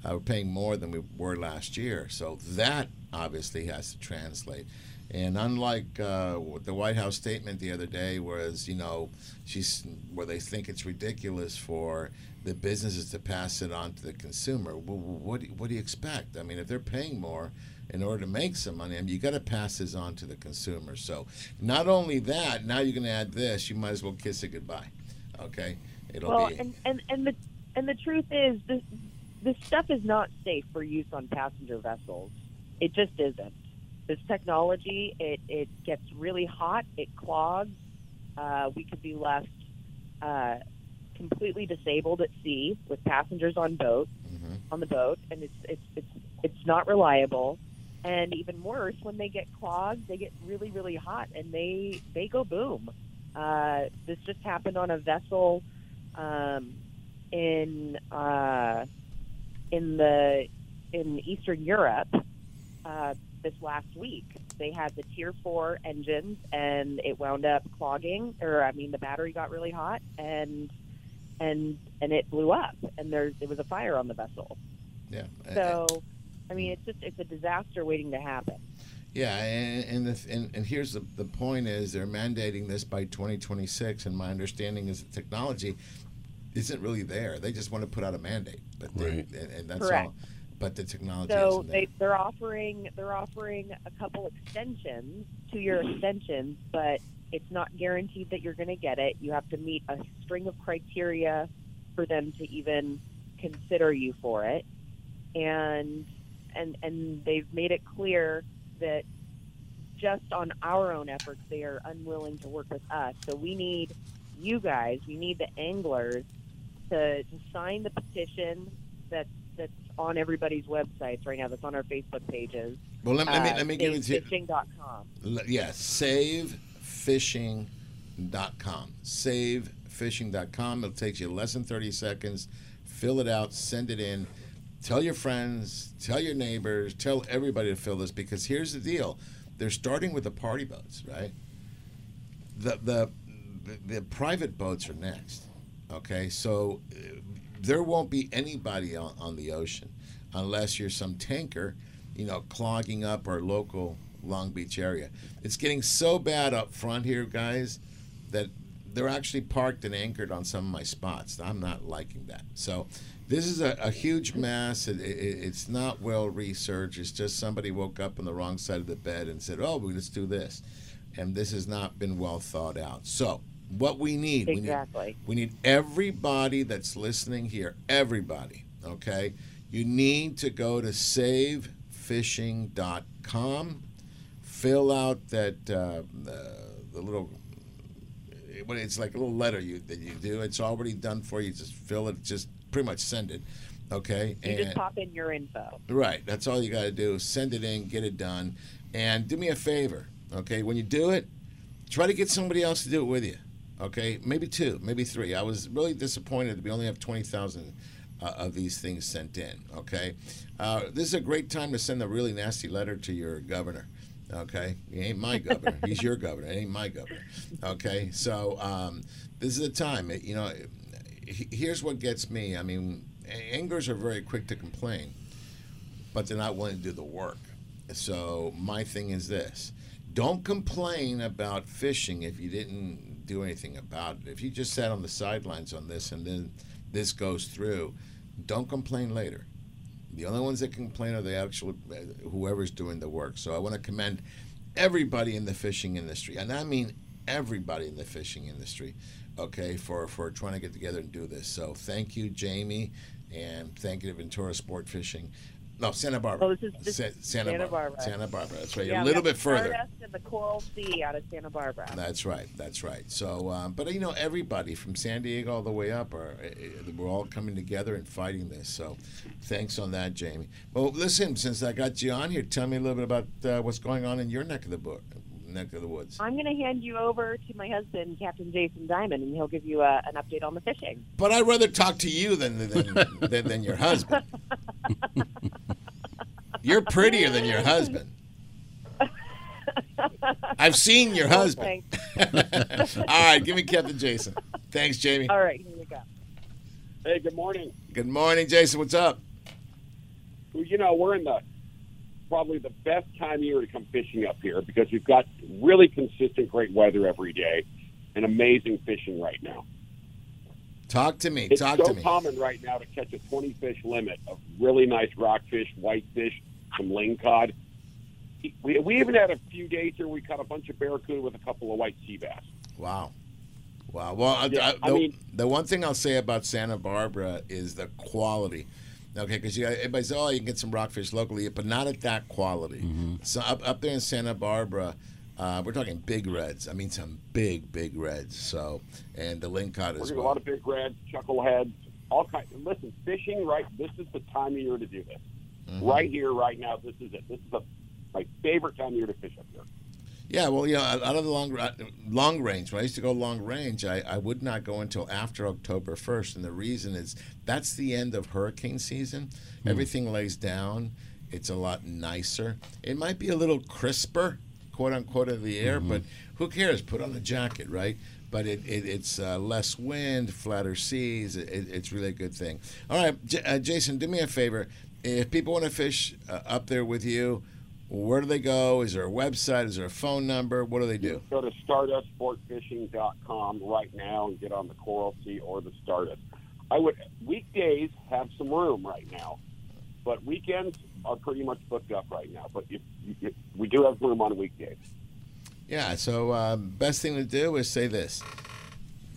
Uh, we're paying more than we were last year. So that obviously has to translate. And unlike uh, the White House statement the other day was, you know, she's where they think it's ridiculous for the businesses to pass it on to the consumer. Well, what do, what do you expect? I mean, if they're paying more in order to make some money, I mean, you got to pass this on to the consumer. So not only that, now you're going to add this. You might as well kiss it goodbye. Okay, it'll well, be. and, and, and the and the truth is, this this stuff is not safe for use on passenger vessels. It just isn't. This technology, it it gets really hot. It clogs. Uh, we could be left uh, completely disabled at sea with passengers on boat on the boat, and it's it's it's it's not reliable. And even worse, when they get clogged, they get really really hot and they they go boom. Uh, this just happened on a vessel um, in uh, in the in Eastern Europe uh, this last week. They had the Tier Four engines, and it wound up clogging, or I mean, the battery got really hot, and and and it blew up, and there there was a fire on the vessel. Yeah. So, I mean, it's just it's a disaster waiting to happen. Yeah, and and, the, and and here's the the point is they're mandating this by 2026, and my understanding is the technology isn't really there. They just want to put out a mandate, but they, Right. and, and that's Correct. all. But the technology So they they're offering they're offering a couple extensions, two year mm-hmm. extensions, but it's not guaranteed that you're going to get it. You have to meet a string of criteria for them to even consider you for it, and and and they've made it clear that just on our own efforts they are unwilling to work with us. So we need you guys, we need the anglers to, to sign the petition that's on everybody's websites right now. That's on our Facebook pages. Well, let me- let me- Uh, let me give it to you. savefishing.com. L- Yeah, savefishing.com. Savefishing.com. It takes you less than 30 seconds. Fill it out, send it in. Tell your friends, tell your neighbors, tell everybody to fill this because here's the deal. They're starting with the party boats, right? The the the, the private boats are next. Okay? So there won't be anybody on, on the ocean unless you're some tanker, you know, clogging up our local Long Beach area. It's getting so bad up front here, guys, that they're actually parked and anchored on some of my spots. I'm not liking that. So this is a, a huge mess. It, it, it's not well researched. It's just somebody woke up on the wrong side of the bed and said, "Oh, let's do this," and this has not been well thought out. So what we need, Exactly. we need, we need everybody that's listening here, everybody. Okay, you need to go to savefishing.com, fill out that uh, the, the little what it's like a little letter you that you do. It's already done for you. Just fill it. Just pretty much send it. Okay. You just pop in your info. Right. That's all you got to do. Send it in, get it done, and do me a favor. Okay, when you do it, try to get somebody else to do it with you. Okay, maybe two, maybe three. I was really disappointed that we only have twenty thousand uh, of these things sent in. Okay, uh, this is a great time to send a really nasty letter to your governor. Okay, he ain't my governor. He's your governor. He ain't my governor. Okay, so um, this is the time. You know, he- here's what gets me. I mean, anglers are very quick to complain, but they're not willing to do the work. So my thing is this: don't complain about fishing if you didn't do anything about it. If you just sat on the sidelines on this and then this goes through, don't complain later. The only ones that complain are the actual uh, whoever's doing the work. So I want to commend everybody in the fishing industry, and I mean everybody in the fishing industry, okay, for for trying to get together and do this. So thank you, Jamie, and thank you to Ventura Sport Fishing. No, Santa Barbara. Oh, this is- this Sa- Santa, Santa Barbara. Barbara. Santa Barbara. That's right. Yeah, a little bit further. The Coral Sea out of Santa Barbara. That's right. That's right. So, um, but you know, everybody from San Diego all the way up are uh, uh, we're all coming together and fighting this. So, thanks on that, Jamie. Well, listen, since I got you on here, tell me a little bit about uh, what's going on in your neck of the book, neck of the woods. I'm going to hand you over to my husband, Captain Jason Diamond, and he'll give you a, an update on the fishing. But I'd rather talk to you than than, than, than your husband. You're prettier than your husband. I've seen your husband. all right, give me Captain Jason. Thanks, Jamie. All right, here we go. Hey, good morning. Good morning, Jason. What's up? Well, you know, we're in the probably the best time of year to come fishing up here because we've got really consistent great weather every day and amazing fishing right now. Talk to me. It's Talk so to me. common right now to catch a 20 fish limit of really nice rockfish, whitefish, some lingcod. We, we even had a few days here we caught a bunch of barracuda with a couple of white sea bass. Wow. Wow. Well, Yeah, I, I the, mean- the one thing I'll say about Santa Barbara is the quality. Okay, because you everybody says, "Oh, you can get some rockfish locally," but not at that quality. So up up there in Santa Barbara, uh, we're talking big reds. I mean, some big big reds. So and the lingcod We're as getting a lot of big reds, chuckleheads, all kinds. Listen, fishing right. This is the time of year to do this. Mhm. Right here, right now. This is it. This is the, my favorite time of year to fish up here. Yeah, well, you know, out of the long uh, long range, when I used to go long range, I, I would not go until after October first, and the reason is that's the end of hurricane season. Everything lays down. It's a lot nicer. It might be a little crisper, quote unquote, of the air, but who cares? Put on a jacket, right? But it, it, it's uh, less wind, flatter seas. It, it's really a good thing. All right, J- uh, Jason, do me a favor. If people want to fish uh, up there with you, where do they go? Is there a website? Is there a phone number? What do they do? Go to stardustsportfishing.com right now and get on the Coral Sea or the Stardust. I would weekdays have some room right now, but weekends are pretty much booked up right now. But if, if we do have room on weekdays. Yeah. So uh, best thing to do is say this.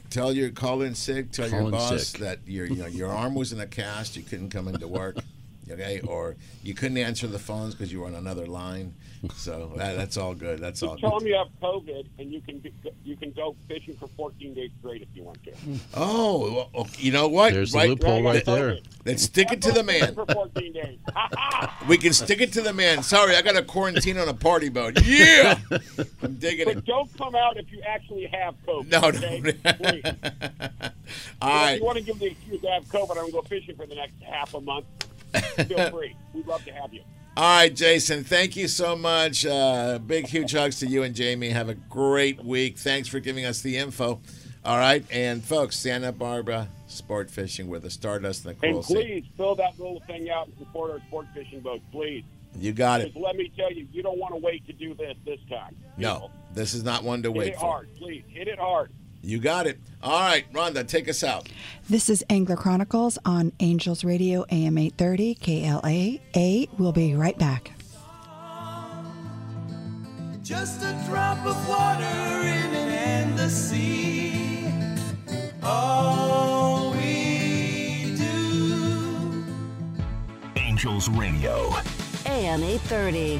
Tell your call in sick. Tell Call your boss sick. that your you know, your arm was in a cast. You couldn't come into work. Okay, or you couldn't answer the phones because you were on another line. So that, that's all good. That's all Just tell good. them you have COVID and you can be, you can go fishing for 14 days straight if you want to. Oh, well, oh, you know what? There's the loophole right there. Let's stick it to the man. For 14 days. We can stick it to the man. Sorry, I got a quarantine on a party boat. Yeah, I'm digging it. But it. don't come out if you actually have COVID. No, no. okay? Please. All If right. you want to give the excuse to have COVID, I'm going to go fishing for the next half a month. Feel free. We'd love to have you. All right, Jason. Thank you so much. Uh, big, huge hugs to you and Jamie. Have a great week. Thanks for giving us the info. All right, and folks, Santa Barbara sport fishing with the Stardust and the Coral And Sea. please fill that little thing out and support our sport fishing boats, please. You got it. Let me tell you, you don't want to wait to do this this time. No, this is not one to Hit wait it for. hard, please. Hit it hard. You got it. All right, Rhonda, take us out. This is Angler Chronicles on Angels Radio AM 830 KLAA. We'll be right back. Just a drop of water in an endless sea. All we do. Angels Radio. AM 830.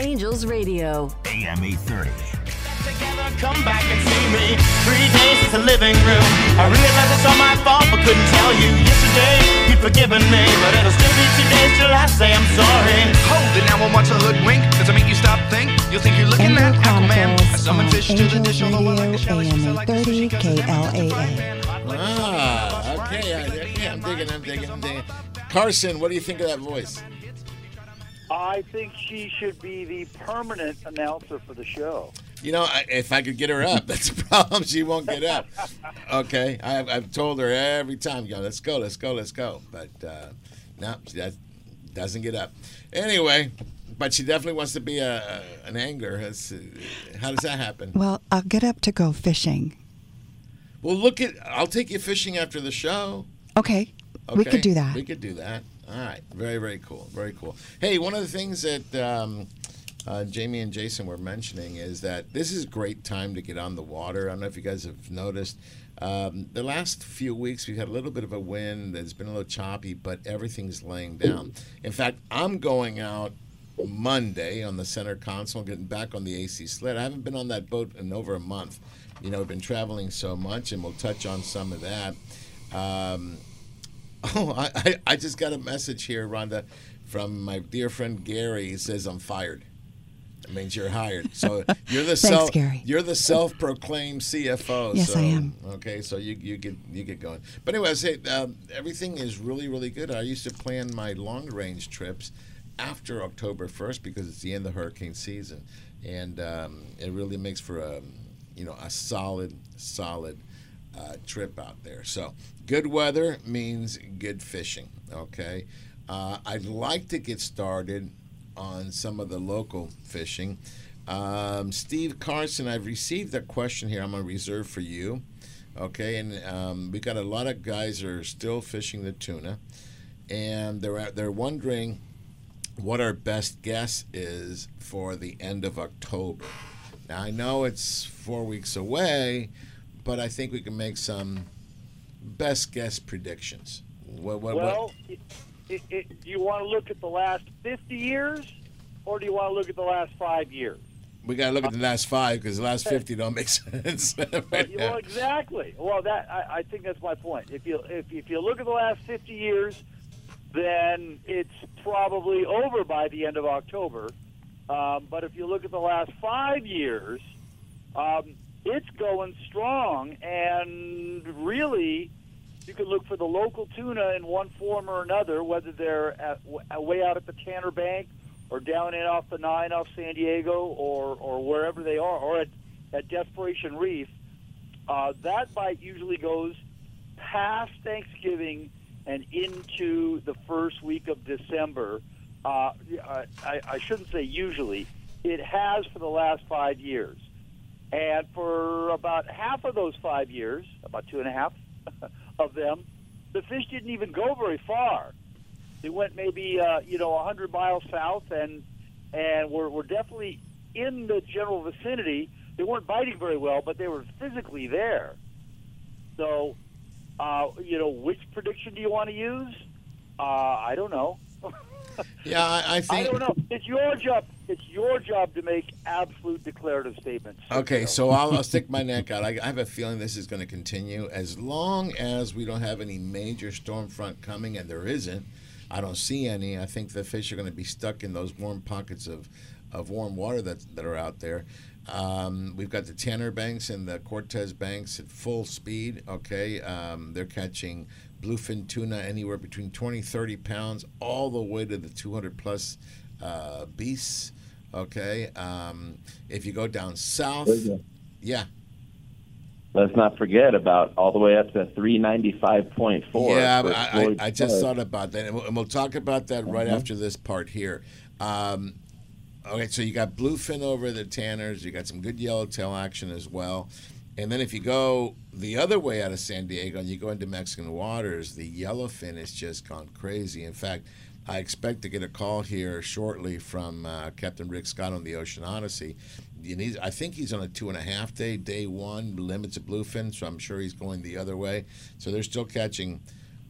Angels Radio. AM 830. Together, come back and see me. Three days is a living room. I realize it's all my fault, but couldn't tell you. Yesterday, you'd forgiven me, but it'll still be two days till I say I'm sorry. Hold it now and watch a hoodwink. Does it make you stop think? You'll think you're looking at Aquaman. I summon fish to the dish, although I like a shell, she said like a sushi. 30 KLAA. Ah, okay. I, yeah, I'm digging, I'm digging, I'm digging. Carson, what do you think of that voice? I think she should be the permanent announcer for the show. You know, I, if I could get her up, that's the problem. She won't get up. Okay, I, I've told her every time, "Go, let's go, let's go, let's go," but uh, no, she does, doesn't get up. Anyway, but she definitely wants to be a, a an angler. That's, uh, how does that happen? Well, I'll get up to go fishing. Well, look at. I'll take you fishing after the show. Okay. We could do that. We could do that. All right. Very, very cool. Very cool. Hey, one of the things that um, uh, Jamie and Jason were mentioning is that this is a great time to get on the water. I don't know if you guys have noticed. Um, the last few weeks, we've had a little bit of a wind. It's been a little choppy, but everything's laying down. In fact, I'm going out Monday on the center console, getting back on the AC sled. I haven't been on that boat in over a month. You know, I've been traveling so much, and we'll touch on some of that. Um, Oh, I, I, I just got a message here, Rhonda, from my dear friend Gary. He says I'm fired. It means you're hired. So you're the Thanks, self Gary. you're the self-proclaimed CFO. Yes, so, I am. Okay, so you, you get you get going. But anyway, I say um, everything is really really good. I used to plan my long range trips after October 1st because it's the end of hurricane season, and um, it really makes for a you know a solid solid uh, trip out there. So good weather means good fishing. Okay, uh, I'd like to get started on some of the local fishing. Um, Steve Carson, I've received a question here. I'm going to reserve for you. Okay, and um, we got a lot of guys are still fishing the tuna, and they're they're wondering what our best guess is for the end of October. Now I know it's four weeks away, but I think we can make some best guess predictions. What, what, what- well, it, it, it, do you want to look at the last 50 years, or do you want to look at the last five years? we got to look at the last five because the last fifty don't make sense. Well, exactly. Well, that I, I think that's my point. If you if, if you look at the last 50 years, then it's probably over by the end of October. Um, but if you look at the last five years, um, it's going strong, and really, you can look for the local tuna in one form or another, whether they're at, way out at the Tanner Bank or down in off the Nine off San Diego or or wherever they are, or at, at Desperation Reef. Uh, that bite usually goes past Thanksgiving and into the first week of December. Uh, I, I shouldn't say usually. It has for the last five years. And for about half of those five years, about two and a half of them, the fish didn't even go very far. They went maybe uh, you know 100 miles south, and and were were definitely in the general vicinity. They weren't biting very well, but they were physically there. So, uh, you know, which prediction do you want to use? Uh, I don't know. Yeah, I, I think. I don't know. It's your job. It's your job to make absolute declarative statements. Okay, so I'll, I'll stick my neck out. I, I have a feeling this is going to continue as long as we don't have any major storm front coming, and there isn't. I don't see any. I think the fish are going to be stuck in those warm pockets of, of warm water that that are out there. Um, we've got the Tanner banks and the Cortez banks at full speed. Okay, um, they're catching bluefin tuna anywhere between 20, 30 pounds, all the way to the 200 plus uh, beasts. Okay, um, if you go down south, yeah, Let's not forget about all the way up to 395.4. Yeah, but I, I, I just thought about that, and we'll, and we'll talk about that right Mhm. after this part here. Um, okay, so you got bluefin over the Tanners, you got some good yellowtail action as well, and then if you go the other way out of San Diego and you go into Mexican waters, the yellowfin has just gone crazy. In fact, I expect to get a call here shortly from uh, Captain Rick Scott on the Ocean Odyssey. He's, I think he's on a two and a half day, day one, limits of bluefin, so I'm sure he's going the other way. So they're still catching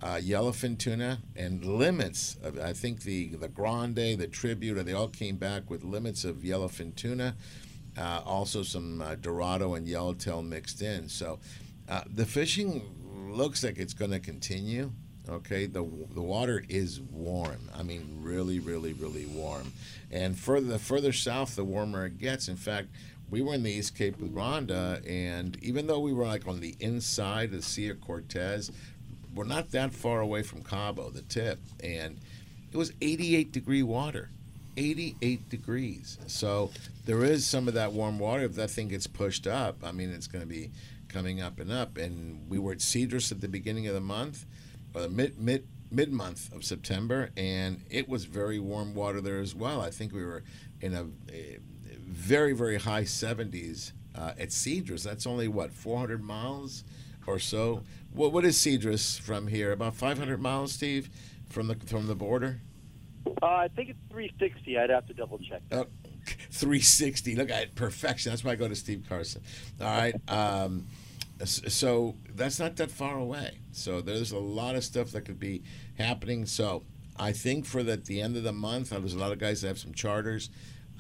uh, yellowfin tuna and limits. Of, I think the the Grande, the Tribute, they all came back with limits of yellowfin tuna. Uh, also some uh, Dorado and yellowtail mixed in. So uh, the fishing looks like it's going to continue. Okay, the the water is warm. I mean, really, really, really warm. And further the further south, the warmer it gets. In fact, we were in the East Cape with Rhonda, and even though we were like on the inside of the Sea of Cortez, we're not that far away from Cabo, the tip, and it was 88 degree water. 88 degrees. So there is some of that warm water. If that thing gets pushed up, I mean, it's going to be coming up and up. And we were at Cedros at the beginning of the month, or the mid mid mid month of September, and it was very warm water there as well. I think we were in a, a very very high 70s uh, at Cedros. That's only what 400 miles or so. What what is Cedros from here? About 500 miles, Steve, from the from the border. Uh, I think it's 360. I'd have to double check. Oh, 360. Look at perfection. That's why I go to Steve Carson. All right. Um, so that's not that far away. So there's a lot of stuff that could be happening. So I think for the, the end of the month, uh, there's a lot of guys that have some charters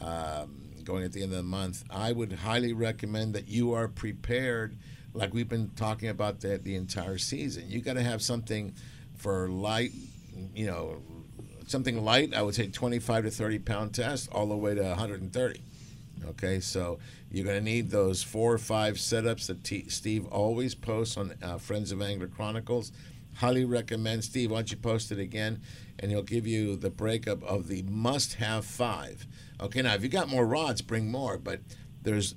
um, going at the end of the month. I would highly recommend that you are prepared, like we've been talking about that the entire season. You got to have something for light, you know, something light. I would say 25 to 30 pound test, all the way to 130. Okay, so you're going to need those four or five setups that T- Steve always posts on uh, Friends of Angler Chronicles. Highly recommend. Steve, why don't you post it again? And he'll give you the breakup of the must have five. Okay, now if you got more rods, bring more, but there's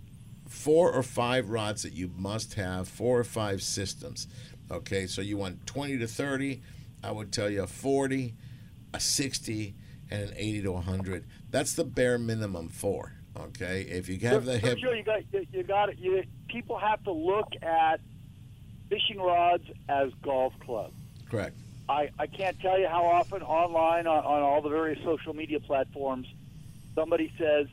four or five rods that you must have, four or five systems. Okay, so you want 20 to 30. I would tell you a 40, a 60, and an 80 to 100. That's the bare minimum for. Okay, if you have the hip, sure, you got you, got it. You, people have to look at fishing rods as golf clubs. correct. I, I can't tell you how often online on, on all the various social media platforms somebody says,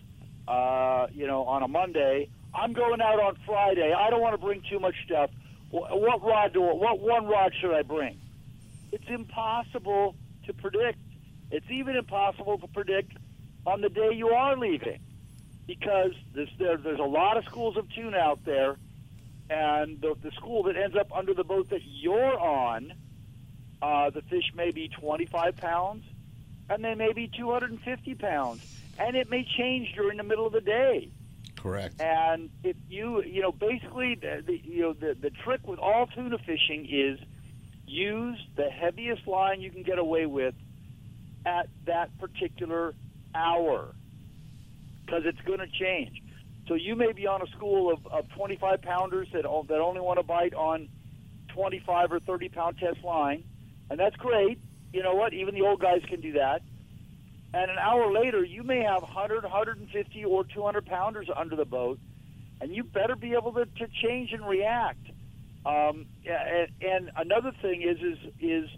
uh, you know, on a Monday, I'm going out on Friday. I don't want to bring too much stuff. What, what rod do what one rod should I bring? It's impossible to predict. It's even impossible to predict on the day you are leaving because there's, there, there's a lot of schools of tuna out there, and the, the school that ends up under the boat that you're on, uh, the fish may be 25 pounds, and they may be 250 pounds, and it may change during the middle of the day. Correct. And if you, you know, basically, the, the, you know, the, the trick with all tuna fishing is use the heaviest line you can get away with at that particular hour because it's going to change. So you may be on a school of, of 25 pounders that, that only want to bite on 25 or 30 pound test line, and that's great. You know what? Even the old guys can do that. And an hour later, you may have 100, 150, or 200 pounders under the boat, and you better be able to, to change and react. Um, and, and another thing is is is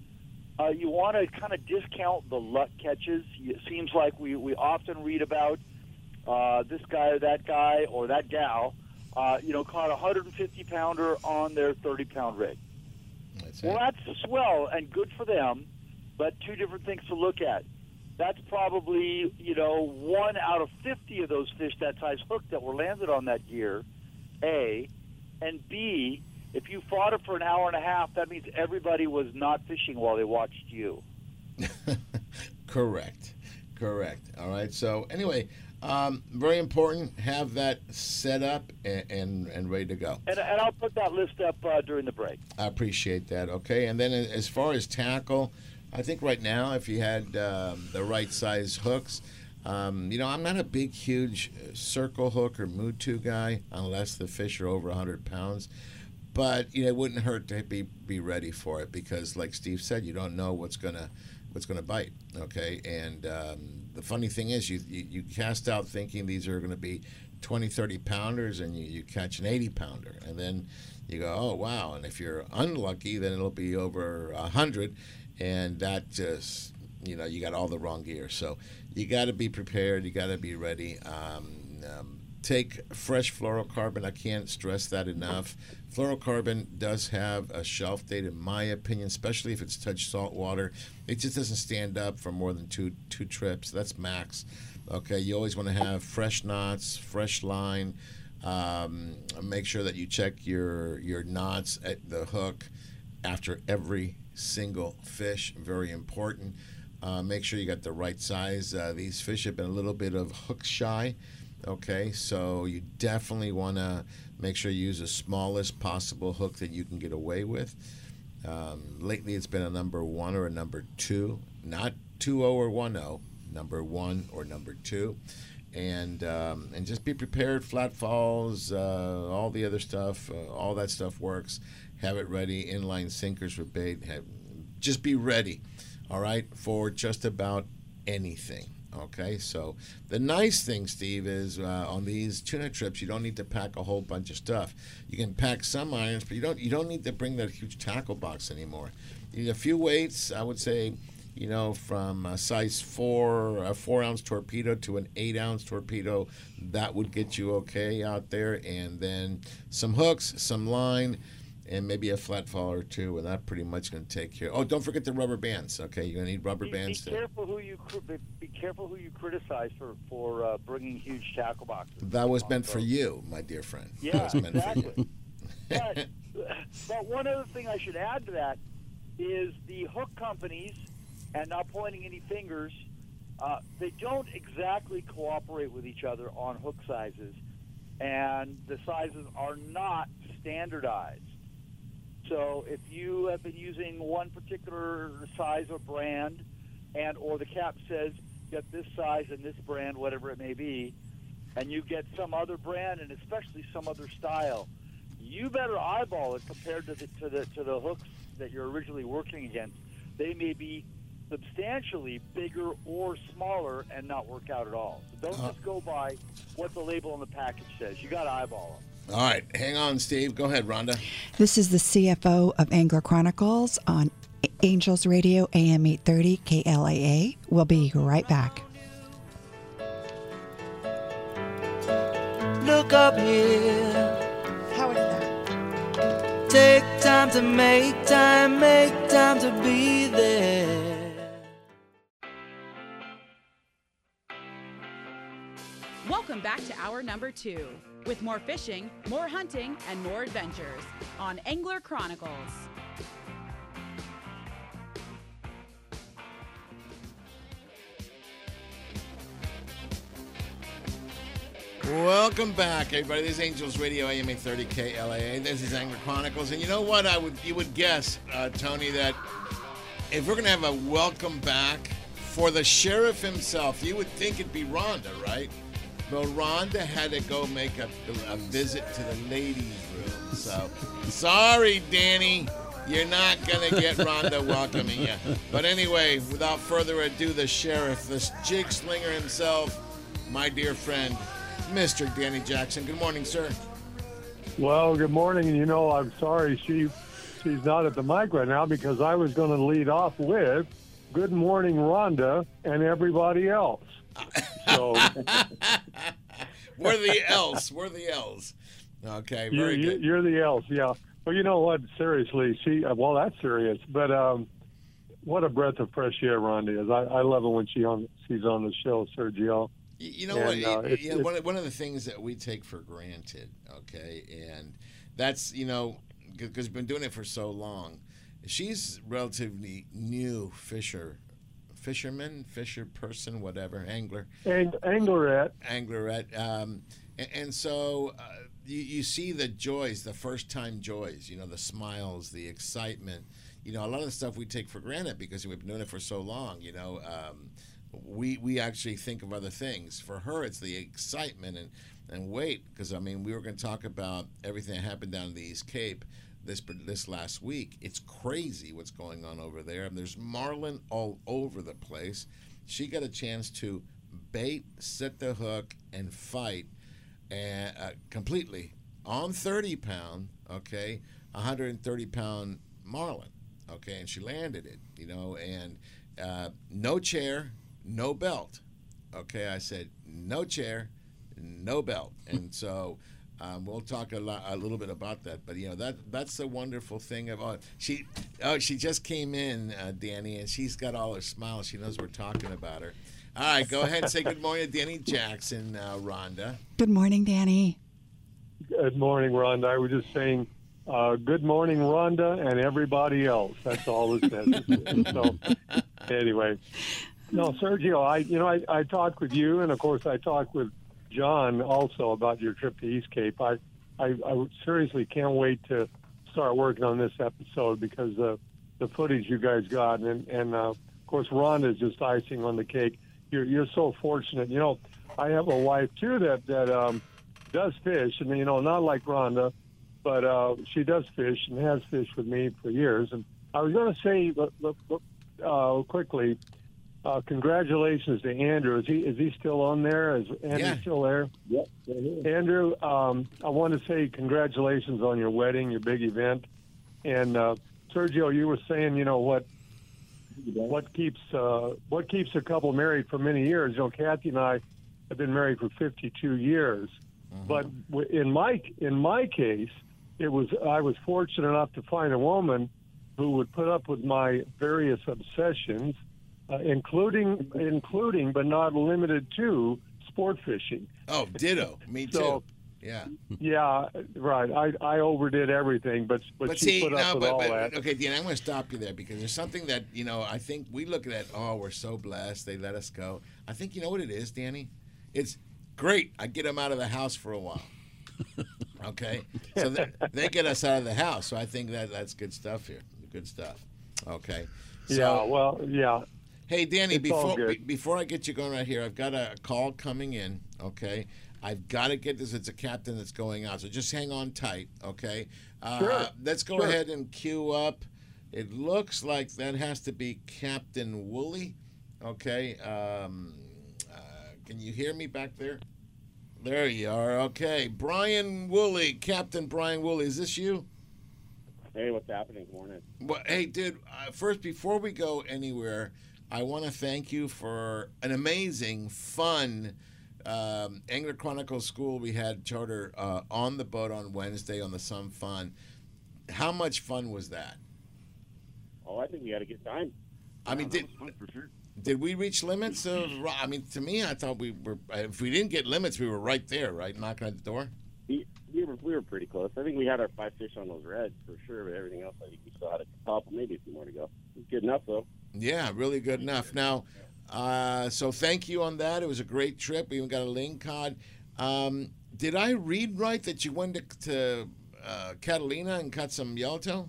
uh, you want to kind of discount the luck catches. It seems like we, we often read about uh, this guy or that guy or that gal, uh, you know, caught a 150 pounder on their 30 pound rig. well, that's swell and good for them, but two different things to look at. That's probably, you know, one out of 50 of those fish that size hooked that were landed on that gear, A. And B, if you fought it for an hour and a half, that means everybody was not fishing while they watched you. Correct. Correct. All right. So anyway, um, very important. Have that set up and, and, and ready to go. And, and I'll put that list up uh, during the break. I appreciate that. Okay. And then as far as tackle, I think right now, if you had um, the right size hooks, um, you know, I'm not a big, huge uh, circle hook or Mutu guy unless the fish are over 100 pounds. But you know, it wouldn't hurt to be be ready for it because, like Steve said, you don't know what's gonna what's gonna bite. Okay, and um, the funny thing is, you, you you cast out thinking these are going to be 20, 30 pounders, and you, you catch an 80 pounder, and then you go, oh wow! And if you're unlucky, then it'll be over hundred, and that just you know you got all the wrong gear. So you got to be prepared. You got to be ready. Um, um, take fresh fluorocarbon. I can't stress that enough. Fluorocarbon does have a shelf date, in my opinion, especially if it's touched salt water. It just doesn't stand up for more than two two trips. That's max. Okay, you always want to have fresh knots, fresh line. Um, make sure that you check your your knots at the hook after every single fish. Very important. Uh, make sure you got the right size. Uh, these fish have been a little bit of hook shy. Okay, so you definitely want to make sure you use the smallest possible hook that you can get away with. Um, lately, it's been a number one or a number two, not 2 0 or 1 0, number one or number two. And, um, and just be prepared, flat falls, uh, all the other stuff, uh, all that stuff works. Have it ready, inline sinkers for bait. Have, just be ready, all right, for just about anything. Okay, so the nice thing, Steve, is uh, on these tuna trips, you don't need to pack a whole bunch of stuff. You can pack some irons, but you don't you don't need to bring that huge tackle box anymore. You need a few weights. I would say, you know, from a size four, a four ounce torpedo to an eight ounce torpedo, that would get you okay out there. And then some hooks, some line and maybe a flat fall or two, and that pretty much going to take care. Oh, don't forget the rubber bands. Okay, you're going to need rubber be, bands. Be careful who you be careful who you criticize for for uh, bringing huge tackle boxes. That was meant for you, my dear friend. Yeah, exactly. but, but one other thing I should add to that is the hook companies, and not pointing any fingers, uh, they don't exactly cooperate with each other on hook sizes, and the sizes are not standardized. So if you have been using one particular size or brand, and or the cap says get this size and this brand, whatever it may be, and you get some other brand and especially some other style, you better eyeball it compared to the to the to the hooks that you're originally working against. They may be substantially bigger or smaller and not work out at all. So don't uh, just go by what the label on the package says. You got to eyeball them. All right, hang on, Steve. Go ahead, Rhonda. This is the CFO of Angler Chronicles on Angels Radio AM 830 KLAA. We'll be right back. Look up here. How is that? Take time to make time, make time to be there. Welcome back to hour number two with more fishing, more hunting, and more adventures on Angler Chronicles. Welcome back, everybody. This is Angels Radio AM 30 KLAA. This is Angler Chronicles, and you know what? I would you would guess, uh, Tony, that if we're gonna have a welcome back for the sheriff himself, you would think it'd be Rhonda, right? But Rhonda had to go make a, a visit to the ladies' room. So, sorry, Danny. You're not going to get Rhonda welcoming you. But anyway, without further ado, the sheriff, the jig slinger himself, my dear friend, Mr. Danny Jackson. Good morning, sir. Well, good morning. You know, I'm sorry she she's not at the mic right now because I was going to lead off with "Good Morning, Rhonda," and everybody else. So We're the else. We're the else. Okay, you, very you, good. you're the else, yeah. Well, you know what? Seriously, she. uh, Well, that's serious, but um, what a breath of fresh air Rhonda is. I, I love it when she on she's on the show, Sergio. Y- You know And, what? uh, y- it's- yeah, one, one of the things that we take for granted, okay, and that's you know because we've been doing it for so long. She's relatively new fisher, fisherman, fisher person, whatever, angler, Ang- Anglerette. anglerette, um, and, and so uh, you, you see the joys, the first time joys. You know, the smiles, the excitement. You know, a lot of the stuff we take for granted because we've been doing it for so long. You know. Um, we we actually think of other things. For her, it's the excitement and and wait because I mean we were going to talk about everything that happened down in the East Cape this this last week. It's crazy what's going on over there. And there's marlin all over the place. She got a chance to bait, set the hook, and fight, and uh, completely on 30 pound. Okay, 130 pound marlin. Okay, and she landed it. You know, and uh, no chair, no belt. Okay, I said no chair, no belt, and so um, we'll talk a, lot, a little bit about that. But you know that that's the wonderful thing about she. Oh, she just came in, uh, Danny, and she's got all her smiles. She knows we're talking about her. All right, go ahead and say good morning to Danny Jackson, uh, Rhonda. Good morning, Danny. Good morning, Rhonda. I was just saying, uh, good morning, Rhonda, and everybody else. That's all it says. so, anyway, no, Sergio, I, you know, I, I talked with you, and of course, I talked with John also about your trip to East Cape. I, I, I seriously can't wait to start working on this episode because uh, the footage you guys got, and, and uh, of course, Rhonda is just icing on the cake. You're, you're so fortunate. You know, I have a wife too that that um, does fish, and you know, not like Rhonda, but uh, she does fish and has fished with me for years. And I was going to say look, look, look, uh, quickly, uh, congratulations to Andrew. Is he is he still on there? Is Andrew Yeah. still there? Yep. Andrew, um, I want to say congratulations on your wedding, your big event. And uh, Sergio, you were saying, you know what what keeps uh, what keeps a couple married for many years. You know, Kathy and I have been married for 52 years, but in my in my case, it was I was fortunate enough to find a woman who would put up with my various obsessions, uh, including including but not limited to sport fishing. Oh, ditto. Me too. Yeah. Yeah, right. I I overdid everything, but but, But she see, put up no, with but, all but that. okay, Dan, I'm going to stop you there because there's something that you know. I think we look at it. Oh, we're so blessed. They let us go. I think you know what it is, Danny. It's great. I get them out of the house for a while. Okay, so they, they get us out of the house. So I think that that's good stuff here. Good stuff. Okay. So, yeah, well, yeah. Hey, Danny, It's before good. be, before I get you going right here, I've got a call coming in. Okay, I've got to get this. It's a captain that's going out, so just hang on tight. Okay. Uh, Sure, Let's go sure. ahead and queue up. It looks like that has to be Captain Woolley. Okay. Um, uh, can you hear me back there? There you are. Okay, Brian Woolley, Captain Brian Woolley. Is this you? Hey, what's happening? Good morning. Well, hey, dude. Uh, first, before we go anywhere, I want to thank you for an amazing, fun um, Angler Chronicles School we had charter uh, on the boat on Wednesday on the Sum Fun. How much fun was that? Oh, I think we had a good time. I mean, did that was fun for sure. did we reach limits of? I mean, to me, I thought we were. If we didn't get limits, we were right there, right, knocking at the door. We, we were we were pretty close. I think we had our five fish on those reds for sure, but everything else I think we still had a couple, maybe a few more to go. It was good enough though. Yeah, really good enough. Now, uh, so thank you on that. It was a great trip. We even got a lingcod. Um, did I read right that you went to, to uh, Catalina and caught some yellowtail?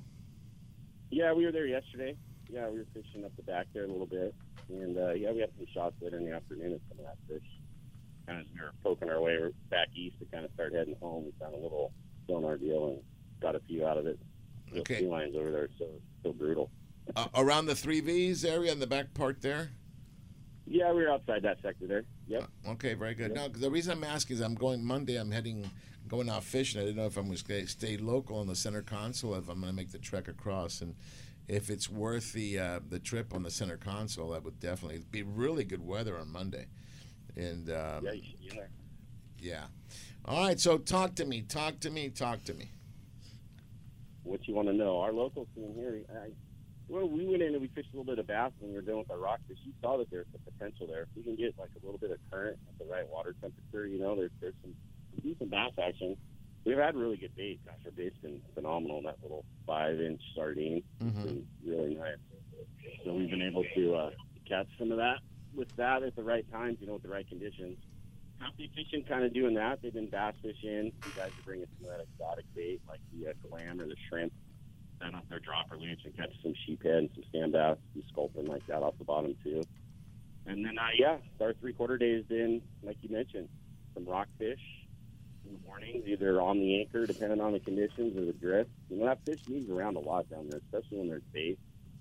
Yeah, we were there yesterday. Yeah, we were fishing up the back there a little bit, and uh, yeah, we had some shots later in the afternoon of some of that fish. Kind of as we were poking our way back east to kind of start heading home, we found a little sonar deal and got a few out of it. The Okay. sea lines over there, so so brutal. Uh, around the three V's area in the back part there. Yeah, we were outside that sector there. Yep. Okay, very good. Now, the reason I'm asking is I'm going Monday. I'm heading, going out fishing. I didn't know if I'm going to stay local on the center console, if I'm going to make the trek across, and if it's worth the uh, the trip on the center console, that would definitely be really good weather on Monday. And um, Yeah, you should be in there. yeah. All right, so talk to me, talk to me, talk to me. What you want to know? Our local scene here. I, well, we went in and we fished a little bit of bass when we were dealing with our rockfish. You saw that there's some potential there. If we can get like a little bit of current at the right water temperature, you know, there's there's some decent bass action. We've had really good bait. Gosh, our bait's been phenomenal. That little five-inch sardine, it's been really nice. So we've been able to uh, catch some of that with that at the right times, you know, with the right conditions. Happy fishing, kind of doing that. They've been bass fishing. You guys are bringing some of that exotic bait, like the uh, clam or the shrimp. Set up their dropper leech and catch some sheephead and some sand bass, some sculpin like that off the bottom too. And then, uh, yeah, our three quarter days in, like you mentioned, some rockfish in the mornings, either on the anchor, depending on the conditions, or the drift. You know, that fish moves around a lot down there, especially when there's bait.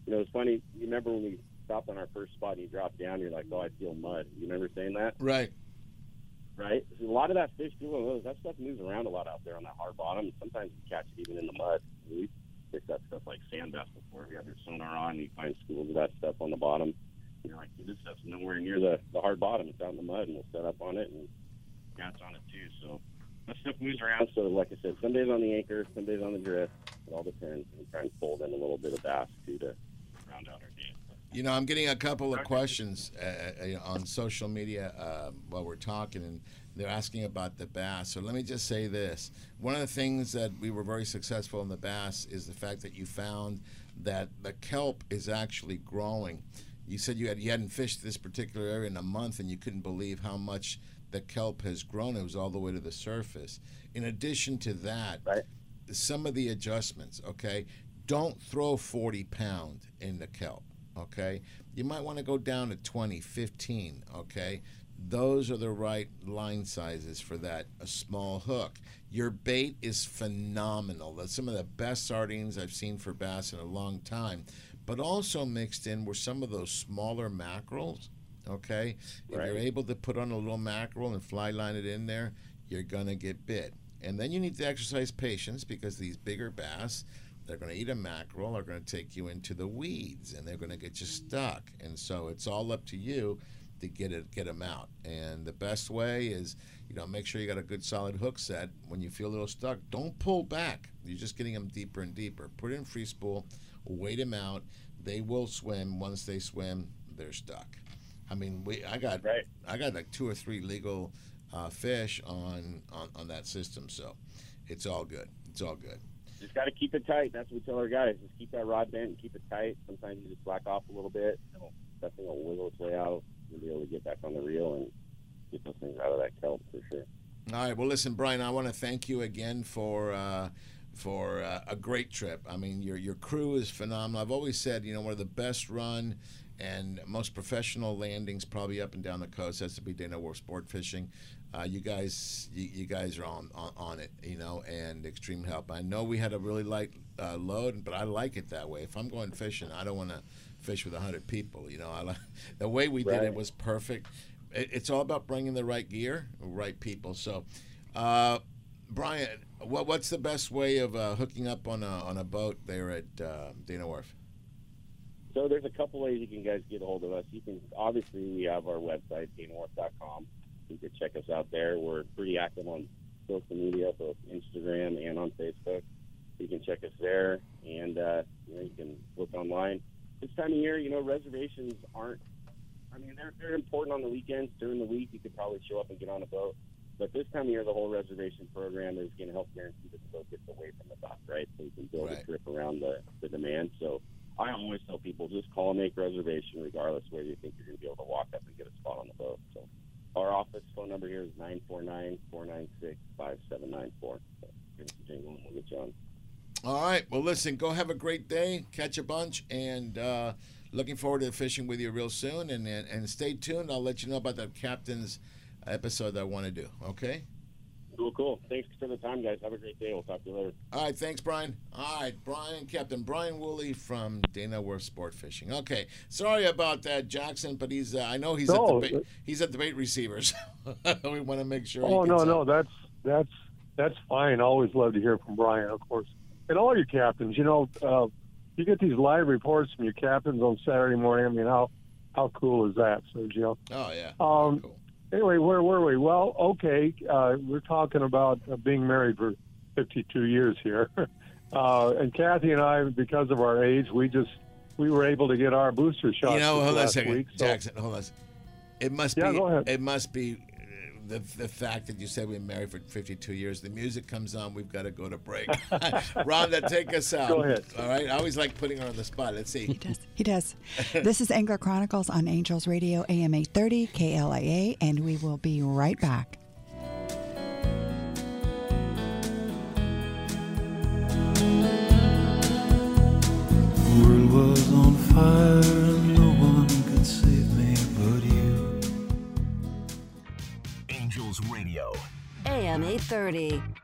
You know, it's funny. You remember when we stopped on our first spot and you dropped down, you're like, oh, I feel mud. You remember saying that? Right. Right? So a lot of that fish, those, that stuff moves around a lot out there on that hard bottom. Sometimes you catch it even in the mud. We picked up stuff like sand bass before. We have your sonar on, you find schools of that stuff on the bottom. You're like, this stuff's nowhere near the, the hard bottom. It's out in the mud, and we'll set up on it and catch on it, too. So that stuff moves around. So, like I said, some days on the anchor, some days on the drift. It all depends. We try and fold in a little bit of bass, too, to round out our day. You know, I'm getting a couple of questions uh, uh, on social media uh, while we're talking, and they're asking about the bass. So let me just say this: one of the things that we were very successful in the bass is the fact that you found that the kelp is actually growing. You said you had you hadn't fished this particular area in a month, and you couldn't believe how much the kelp has grown. It was all the way to the surface. In addition to that, some of the adjustments. Okay, don't throw 40 pound in the kelp okay you might want to go down to 20 15 okay those are the right line sizes for that a small hook. Your bait is phenomenal. That's some of the best sardines i've seen for bass in a long time but also mixed in were some of those smaller mackerels okay? If Right. you're able to put on a little mackerel and fly line it in there you're gonna get bit. And then you need to exercise patience because these bigger bass they're going to eat a mackerel they're going to take you into the weeds and they're going to get you stuck. And so it's all up to you to get it get them out and the best way is you know make sure you got a good solid hook set when you feel a little stuck don't pull back you're just getting them deeper and deeper put in free spool wait them out they will swim once they swim they're stuck i mean we i got right. i got like two or three legal uh, fish on, on on that system so it's all good it's all good just got to keep it tight. That's what we tell our guys. Just keep that rod bent and keep it tight. Sometimes you just slack off a little bit. It'll, that thing will wiggle its way out. You'll be able to get back on the reel and get those things out of that kelp for sure. All right. Well, listen, Brian. I want to thank you again for uh, for uh, a great trip. I mean, your your crew is phenomenal. I've always said, you know, one of the best run and most professional landings probably up and down the coast has to be Dana Wharf Sport Fishing. Uh, you guys, you, you guys are on, on on it, you know, and extreme help. I know we had a really light uh, load, but I like it that way. If I'm going fishing, I don't want to fish with hundred people. You know, I like the way we did it was perfect. It, it's all about bringing the right gear, right people. So, uh, Brian, what, what's the best way of uh, hooking up on a on a boat there at uh, Dana Wharf? So there's a couple ways you can guys get a hold of us. You can obviously we have our website danawharf.com. You can check us out there. We're pretty active on social media, both Instagram and on Facebook. You can check us there, and uh, you know you can look online. This time of year, you know reservations aren't. I mean, they're they're important on the weekends. During the week, you could probably show up and get on a boat. But this time of year, the whole reservation program is going to help guarantee that the boat gets away from the dock, right? So you can build a trip around the, the demand. So I always tell people just call and make a reservation, regardless whether you think you're going to be able to walk up and get a spot on the boat. So our office phone number here is nine four nine four nine six five seven nine four. So give us a jingle and we'll get you on. All right. Well, listen. Go have a great day. Catch a bunch, and uh, looking forward to fishing with you real soon. And, and and stay tuned. I'll let you know about that captain's episode that I want to do. Okay. Cool, cool. Thanks for the time, guys. Have a great day. We'll talk to you later. All right, thanks, Brian. All right, Brian, Captain Brian Woolley from Dana Wharf Sport Fishing. Okay, sorry about that, Jackson, but he's. Uh, I know he's No, at the bait, he's at the bait receivers. we want to make sure. Oh he no, gets no, up. that's that's that's fine. Always love to hear from Brian, of course, and all your captains. You know, uh, you get these live reports from your captains on Saturday morning. I mean, how how cool is that, Sergio? Oh yeah. Um, Anyway, where were we? Well, okay, uh, we're talking about uh, being married for 52 years here, uh, and Kathy and I, because of our age, we just we were able to get our booster shot. You know, hold on a second, week, so- Jackson. Hold on. It must Yeah, be. go ahead. It must be the the fact that you said we've been married for 52 years. The music comes on. We've got to go to break. Rhonda, take us out. Go ahead. All right. I always like putting her on the spot. Let's see. He does. He does. this is Angler Chronicles on Angels Radio AM 830 KLAA, and we will be right back. world was on fire AM 830.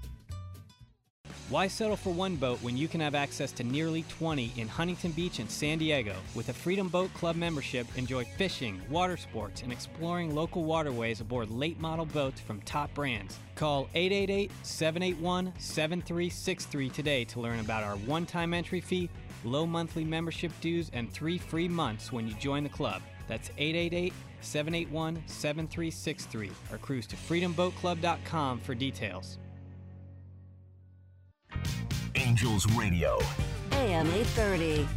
Why settle for one boat when you can have access to nearly 20 in Huntington Beach and San Diego? With a Freedom Boat Club membership, enjoy fishing, water sports, and exploring local waterways aboard late model boats from top brands. Call 888 781 7363 today to learn about our one time entry fee, low monthly membership dues, and three free months when you join the club. That's 888 781 7363 or cruise to freedomboatclub.com for details. Angels Radio. AM 830.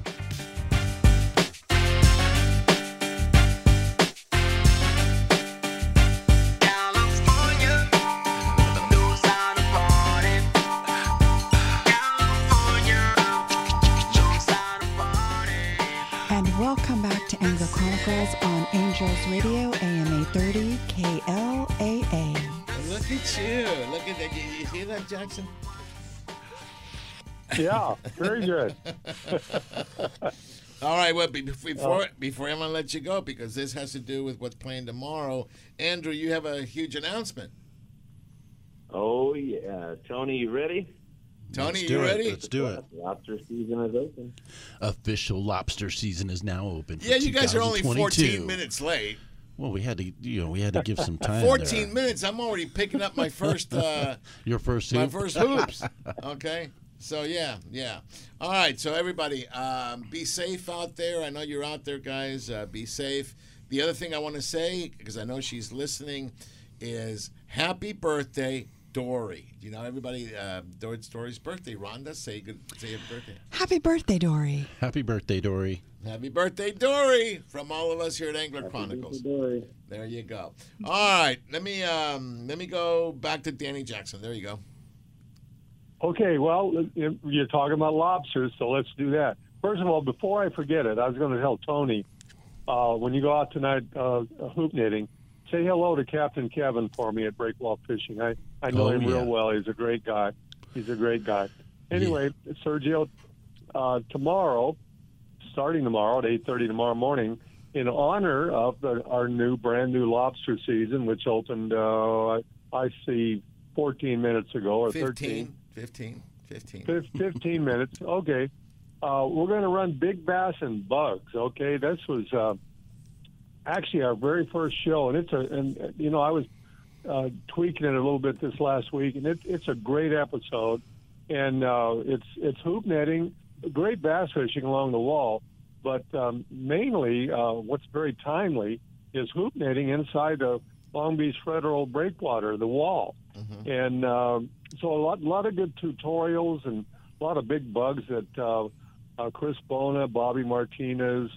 And welcome back to Angler Chronicles on Angels Radio AM 830 KLAA. Look at you. Look at that. You, you hear that, Jackson? Yeah, very good. All right. Well, before Uh, before I'm gonna let you go because this has to do with what's playing tomorrow. Andrew, you have a huge announcement. Oh yeah, Tony, you ready? Tony, Let's you do it. ready? Let's do it. Lobster season is open. Official lobster season is now open. Yeah, you guys are only 14 minutes late. Well, we had to, you know, we had to give some time. 14 there. minutes. I'm already picking up my first uh, Your first my hoop? first hoops. Okay. So yeah, yeah. All right. So everybody, um, be safe out there. I know you're out there, guys. Uh, be safe. The other thing I want to say, because I know she's listening, is happy birthday, Dory. You know, everybody, uh, Dory- Dory's birthday. Rhonda, say good, say happy birthday. Happy birthday, Dory. Happy birthday, Dory. Happy birthday, Dory, from all of us here at Angler Chronicles. There you go. All right, let me um, let me go back to Danny Jackson. There you go. Okay, well, you're talking about lobsters, so let's do that. First of all, before I forget it, I was going to tell Tony uh, when you go out tonight uh, hoop netting, say hello to Captain Kevin for me at Breakwall Fishing. I, I know Oh, him yeah. real well. He's a great guy. He's a great guy. Anyway, Sergio, uh, tomorrow, starting tomorrow at 8.30 tomorrow morning, in honor of the, our new, brand new lobster season, which opened, uh, I, I see, 14 minutes ago or 13. 15, 15, 15. Minutes. Okay. Uh, we're going to run big bass and bugs. Okay. This was uh, actually our very first show, and it's a and you know I was uh, tweaking it a little bit this last week, and it, it's a great episode, and uh, it's it's hoop netting, great bass fishing along the wall, but um, mainly uh, what's very timely is hoop netting inside the Long Beach Federal Breakwater, the wall, and um, so a lot lot of good tutorials and a lot of big bugs that uh, uh, Chris Bona, Bobby Martinez,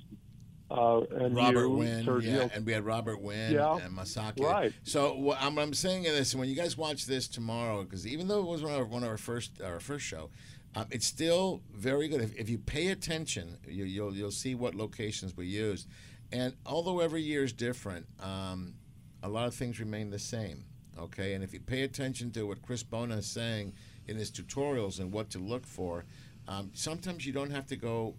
uh, and Robert you, Wynn, Sergio. yeah, and we had Robert Wynn Yeah, and Masaki. right. So what I'm, I'm saying in this, when you guys watch this tomorrow, because even though it was one of our, one of our first our first show, um, it's still very good. If, if you pay attention, you, you'll you'll see what locations we used, and although every year is different, um, a lot of things remain the same. Okay, and if you pay attention to what Chris Bona is saying in his tutorials and what to look for, um, sometimes you don't have to go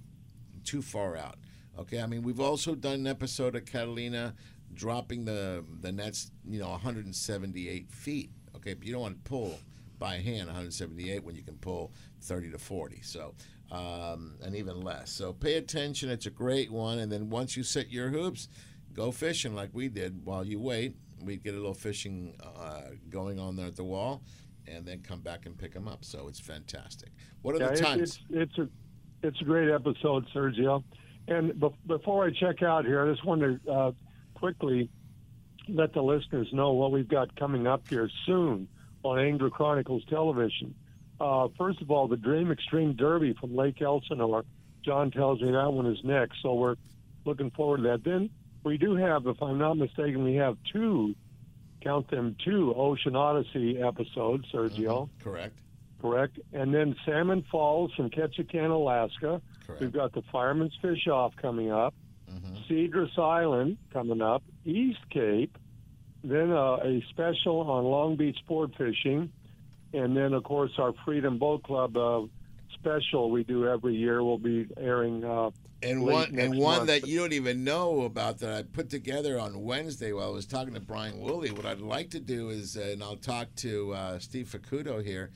too far out. Okay, I mean we've also done an episode of Catalina dropping the the nets, you know, 178 feet. Okay, but you don't want to pull by hand 178 when you can pull 30 to 40. So. Um, and even less. So pay attention. It's a great one. And then once you set your hoops, go fishing like we did while you wait. We'd get a little fishing uh, going on there at the wall, and then come back and pick them up. So it's fantastic. What are Yeah, the it- times? It's, it's a it's a great episode, Sergio. And bef- before I check out here, I just want to uh, quickly let the listeners know what we've got coming up here soon on Angler Chronicles Television. Uh, first of all, the Dream Extreme Derby from Lake Elsinore. John tells me that one is next, so we're looking forward to that. Then we do have, if I'm not mistaken, we have two, count them two Ocean Odyssey episodes, Sergio. Correct. Correct. And then Salmon Falls from Ketchikan, Alaska. Correct. We've got the Fireman's Fish Off coming up. Cedros Island coming up. East Cape. Then uh, a special on Long Beach sport fishing. And then, of course, our Freedom Boat Club uh, special we do every year will be airing. Uh, And late one and one month. that you don't even know about that I put together on Wednesday while I was talking to Brian Woolley. What I'd like to do is, uh, and I'll talk to uh, Steve Facuto here,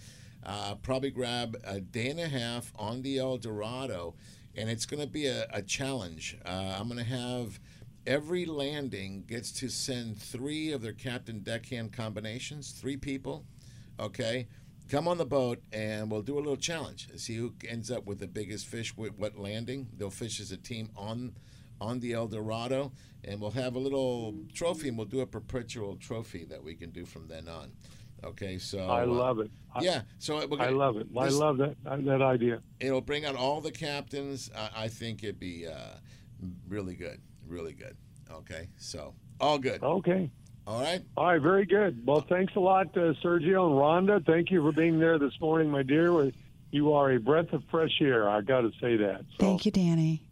uh, probably grab a day and a half on the El Dorado, and it's going to be a, a challenge. Uh, I'm going to have every landing gets to send three of their captain deckhand combinations, three people, okay? Come on the boat and we'll do a little challenge. See who ends up with the biggest fish with what landing. They'll fish as a team on on the El Dorado, and we'll have a little trophy, and we'll do a perpetual trophy that we can do from then on. Okay, so I uh, love it. Yeah, so we're I gonna- love it. I this- love that that idea. It'll bring out all the captains. I, I think it'd be uh, really good, really good. Okay, so all good. Okay. All right. All right, very good. Well, thanks a lot, uh, Sergio and Rhonda. Thank you for being there this morning, my dear. You are a breath of fresh air. I got to say that. Thank you, Danny.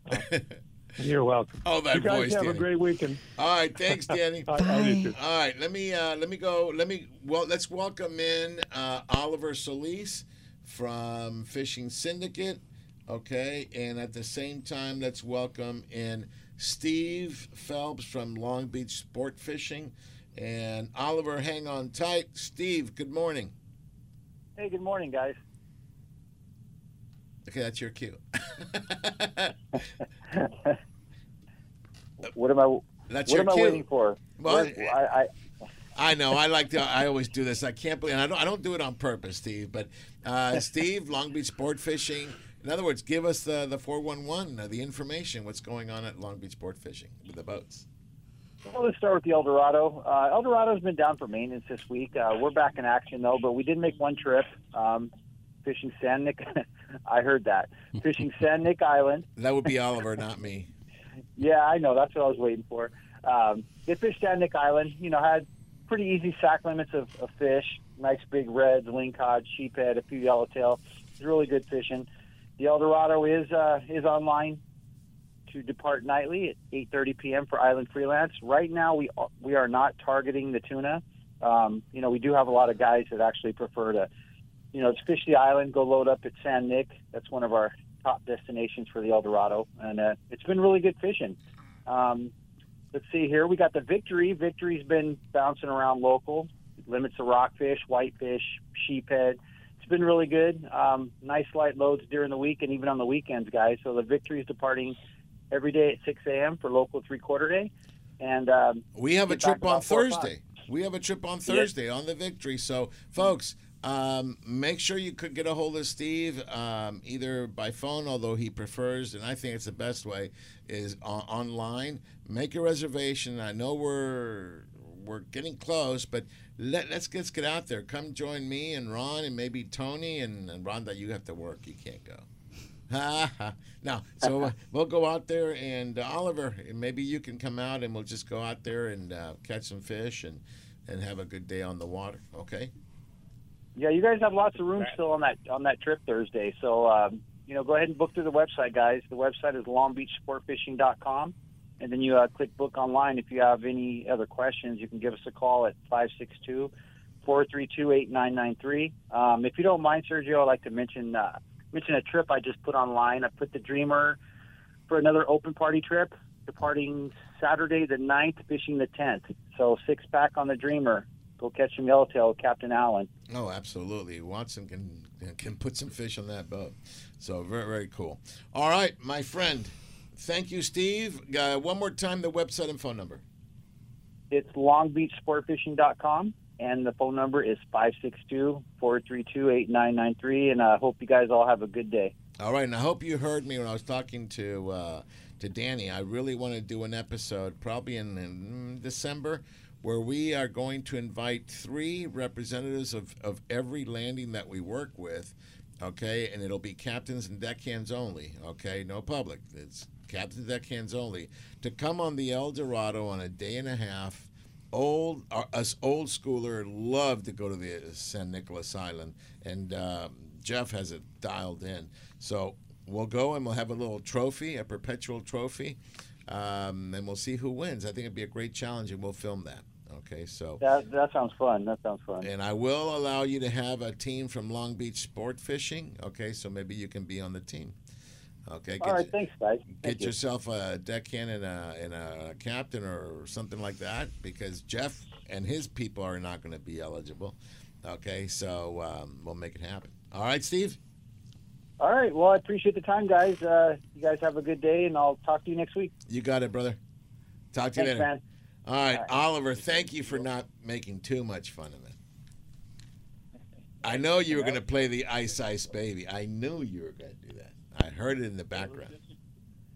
You're welcome. Oh, that you guys voice, have Danny. a great weekend. All right, thanks, Danny. I- I. All right, let me uh, let me go. Let me well, let's welcome in uh, Oliver Solis from Fishing Syndicate. Okay, and at the same time, let's welcome in Steve Phelps from Long Beach Sport Fishing, and Oliver. Hang on tight, Steve. Good morning. Hey, good morning, guys. Okay, that's your cue. What am I? That's what am I waiting for? Well, I, I, I know. I like to. I always do this. I can't believe. And I don't. I don't do it on purpose, Steve. But uh, Steve, Long Beach Sport Fishing. In other words, give us the the four one one, the information. What's going on at Long Beach Sport Fishing with the boats? Well, let's start with the El Dorado. Uh, El Dorado's been down for maintenance this week. Uh, we're back in action though, but we did make one trip um, fishing San Nick. I heard that fishing San Nick Island. That would be Oliver, not me. Yeah, I know. That's what I was waiting for. Um, they fished San Nick Island. You know, had pretty easy sack limits of, of fish. Nice big reds, lingcod, sheephead, a few yellowtail. It's really good fishing. The El Dorado is uh, is online to depart nightly at 8:30 p.m. for Island Freelance. Right now, we are, we are not targeting the tuna. Um, you know, we do have a lot of guys that actually prefer to, you know, fish the island, go load up at San Nick. That's one of our top destinations for the El Dorado, and uh, it's been really good fishing. Um, let's see here. We got the Victory. Victory's been bouncing around local. Limits of rockfish, whitefish, sheephead. It's been really good. Um, nice light loads during the week and even on the weekends, guys. So the Victory's departing every day at 6 a.m. for local three quarter day. And um, We have a trip on about four o'clock. Thursday. We have a trip on. Thursday on the Victory. So, folks, um, make sure you could get a hold of Steve um, either by phone, although he prefers, and I think it's the best way, is on- online. Make a reservation. I know we're we're getting close, but let, let's let's get out there. Come join me and Ron and maybe Tony and, and Rhonda. You have to work. You can't go. now, so uh, we'll go out there, and uh, Oliver, maybe you can come out, and we'll just go out there and uh, catch some fish and and have a good day on the water. Okay. Yeah, you guys have lots of room still on that on that trip Thursday. So um, you know, go ahead and book through the website, guys. The website is longbeachsportfishing.com, and then you uh, click book online. If you have any other questions, you can give us a call at 562 432 8993. Um, If you don't mind, Sergio, I'd like to mention uh, mention a trip I just put online. I put the Dreamer for another open party trip, departing Saturday the 9th, fishing the 10th. So six pack on the Dreamer. Go catch some yellowtail with Captain Allen. Oh, absolutely. Watson can can put some fish on that boat. So very very cool. All right, my friend. Thank you, Steve. Uh, one more time, the website and phone number. It's longbeachsportfishing.com, and the phone number is 562-432-8993, and I hope you guys all have a good day. All right, and I hope you heard me when I was talking to uh, to Danny. I really want to do an episode, probably in, in December, where we are going to invite three representatives of, of every landing that we work with. Okay, and it'll be captains and deckhands only. Okay, no public. It's captains and deckhands only to come on the El Dorado on a day and a half. Old uh, us old schooler love to go to the San Nicolas Island, and um, Jeff has it dialed in. So we'll go and we'll have a little trophy, a perpetual trophy, um, and we'll see who wins. I think it'd be a great challenge, and we'll film that. Okay, so That that sounds fun. That sounds fun. and I will allow you to have a team from Long Beach Sport Fishing. Okay, so maybe you can be on the team. Okay, All right, thanks, guys. get you. yourself a deckhand and a and a captain or something like that because Jeff and his people are not going to be eligible. Okay, so um, we'll make it happen. All right, Steve. All right. Well, I appreciate the time, guys. Uh, you guys have a good day, and I'll talk to you next week. You got it, brother. Talk to you Thanks, later. man. All right, Oliver. Thank you for not making too much fun of it. I know you were going to play the Ice Ice Baby. I knew you were going to. I heard it in the background.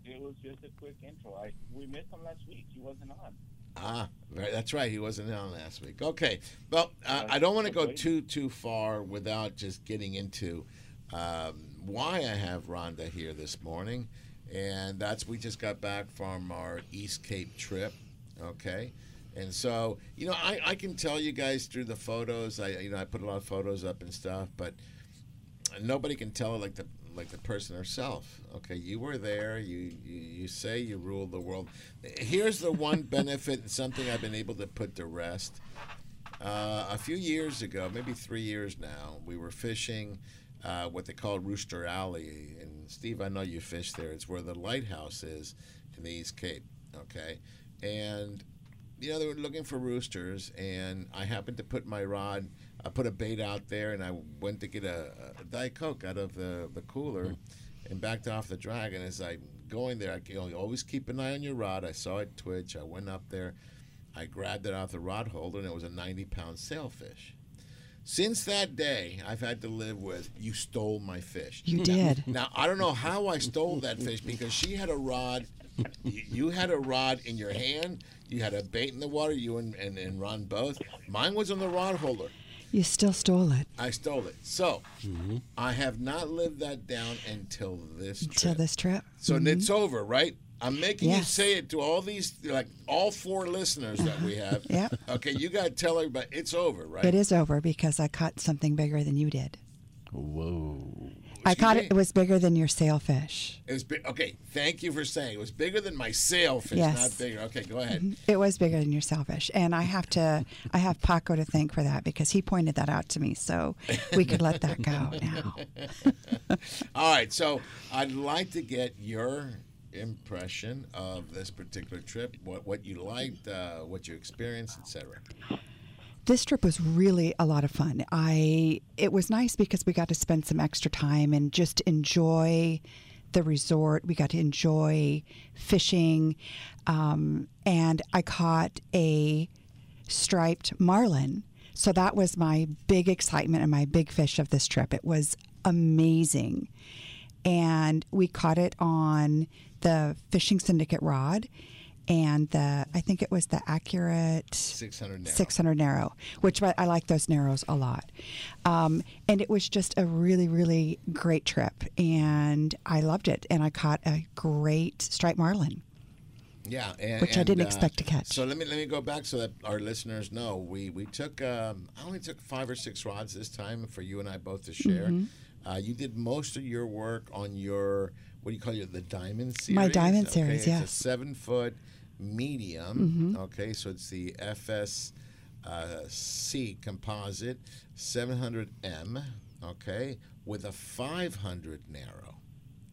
It was just a quick intro. I we missed him last week. He wasn't on. Ah, right, that's right. He wasn't on last week. Okay. Well, uh, I don't want to go too too far without just getting into um, why I have Rhonda here this morning, and that's we just got back from our East Cape trip. Okay. And so, you know, I, I can tell you guys through the photos. I you know I put a lot of photos up and stuff, but nobody can tell like the like the person herself. Okay, you were there. You you, you say you ruled the world. Here's the one benefit and something I've been able to put to rest. Uh, a few years ago, maybe three years now, we were fishing uh, what they call Rooster Alley. And Steve, I know you fish there. It's where the lighthouse is in the East Cape. Okay, and you know they were looking for roosters, and I happened to put my rod. I put a bait out there, and I went to get a, a Diet Coke out of the, the cooler, hmm. and backed off the dragon. As I going there, I you know, always keep an eye on your rod. I saw it twitch. I went up there, I grabbed it off the rod holder, and it was a 90 pound sailfish. Since that day, I've had to live with you stole my fish. You did. Now I don't know how I stole that fish because she had a rod. You you had a rod in your hand. You had a bait in the water. You and, and, and Ron both. Mine was on the rod holder. You still stole it I stole it. So I have not lived that down until this trip. till this trip. So Mhm. it's over, right? I'm making you say it to all these, like all four listeners that we have. Yep. Okay, you got to tell everybody it's over, right? It is over because I caught something bigger than you did. Whoa. I caught it. It was bigger than your sailfish. It was big. Okay, thank you for saying it was bigger than my sailfish, Yes. not bigger. Okay, go ahead. Mhm. It was bigger than your sailfish, and I have to. I have Paco to thank for that because he pointed that out to me, so we could let that go now. All right, so I'd like to get your impression of this particular trip. What what you liked, uh, what you experienced, etc. This trip was really a lot of fun. I it was nice because we got to spend some extra time and just enjoy the resort. We got to enjoy fishing, um, and I caught a striped marlin. So that was my big excitement and my big fish of this trip. It was amazing, and we caught it on the fishing syndicate rod. And the I think it was the accurate 600 narrow. 600 narrow, which I, I like those narrows a lot. Um, and it was just a really, really great trip, and I loved it. And I caught a great striped marlin. Yeah, and, Which I didn't uh, expect to catch. So let me let me go back so that our listeners know. We we took um, I only took five or six rods this time for you and I both to share. Mhm. Uh, you did most of your work on your what do you call it the diamond series? My diamond Okay, series, it's a yes. seven foot medium. Mhm. Okay, so it's the FS uh, C composite 700M. Okay, with a 500 narrow.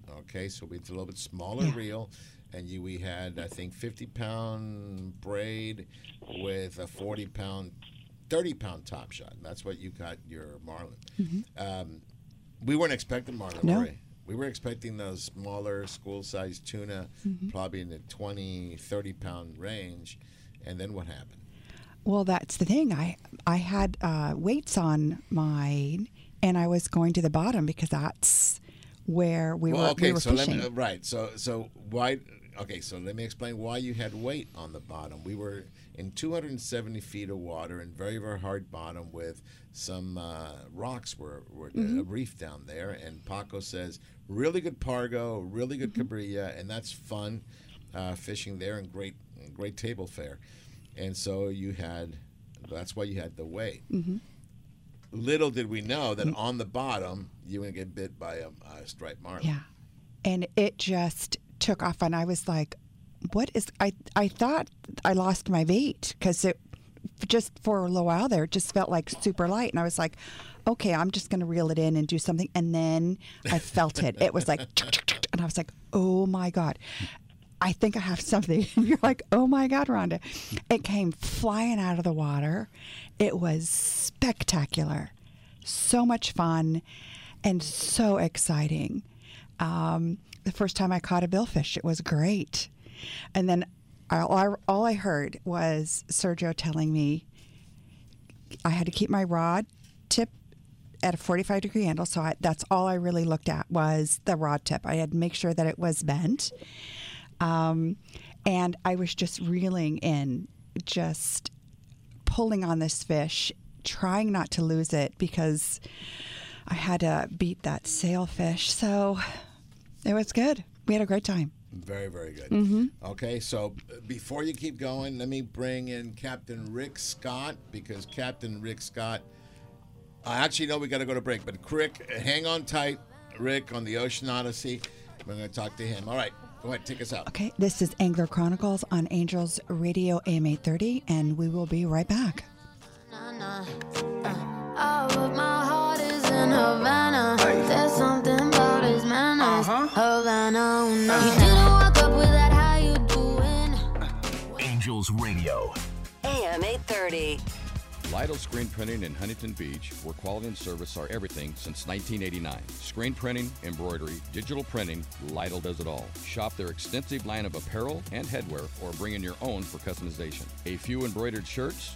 Okay, so it's a little bit smaller Yeah. reel, and you we had I think 50 pound braid with a 40 pound, 30 pound top shot. And That's what you got your marlin. Um, we weren't expecting marlin, No. We? We were expecting those smaller school sized tuna, Mhm. probably in the 20, 30 pound range. And then what happened? Well, that's the thing. I I had uh, weights on mine, and I was going to the bottom because that's where we well, were okay, we were so fishing. let me, uh, right. So so why? Okay, so let me explain why you had weight on the bottom. We were in 270 feet of water in very very hard bottom with some uh, rocks were were a Mhm. reef down there, and Paco says really good pargo, really good Mm-hmm. cabrilla, and that's fun uh, fishing there and great great table fare. And so you had that's why you had the weight. hmm Little did we know that on the bottom you were gonna get bit by a, a striped marlin. Yeah, and it just took off, and I was like, "What is?" I I thought I lost my bait because it just for a little while there it just felt like super light, and I was like, "Okay, I'm just gonna reel it in and do something," and then I felt it. It was like, and I was like, "Oh my god." I think I have something. And you're like, oh my God, Rhonda. It came flying out of the water. It was spectacular. So much fun and so exciting. Um, the first time I caught a billfish, it was great. And then all I, all I heard was Sergio telling me I had to keep my rod tip at a 45 degree angle. So I, that's all I really looked at was the rod tip. I had to make sure that it was bent. Um, and I was just reeling in, just pulling on this fish, trying not to lose it because I had to beat that sailfish. So it was good. We had a great time. Very, very good. Mhm. Okay, so uh, before you keep going, let me bring in Captain Rick Scott because Captain Rick Scott. I actually know we got to go to break, but Rick, hang on tight, Rick, on the Ocean Odyssey. We're going to talk to him. All right, go ahead, take us out. Okay, this is Angler Chronicles on Angels Radio AM 830, and we will be right back. Uh-huh. Uh-huh. Angels Radio. AM 830. Lytle Screen Printing in Huntington Beach, where quality and service are everything since 1989. Screen printing, embroidery, digital printing, Lytle does it all. Shop their extensive line of apparel and headwear or bring in your own for customization. A few embroidered shirts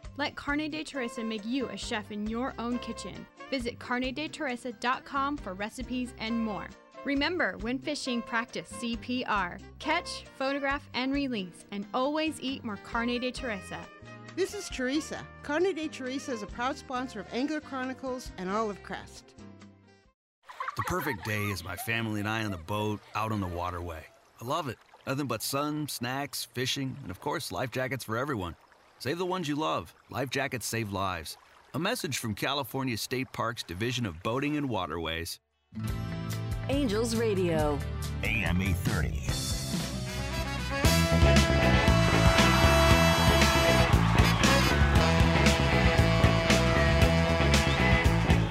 Let Carne de Teresa make you a chef in your own kitchen. Visit carnedeteresa.com for recipes and more. Remember, when fishing, practice CPR. Catch, photograph, and release, and always eat more Carne de Teresa. This is Teresa. Carne de Teresa is a proud sponsor of Angler Chronicles and Olive Crest. The perfect day is my family and I on the boat out on the waterway. I love it. Nothing but sun, snacks, fishing, and of course, life jackets for everyone. Save the ones you love. Life jackets save lives. A message from California State Parks Division of Boating and Waterways. Angels Radio. AM 830.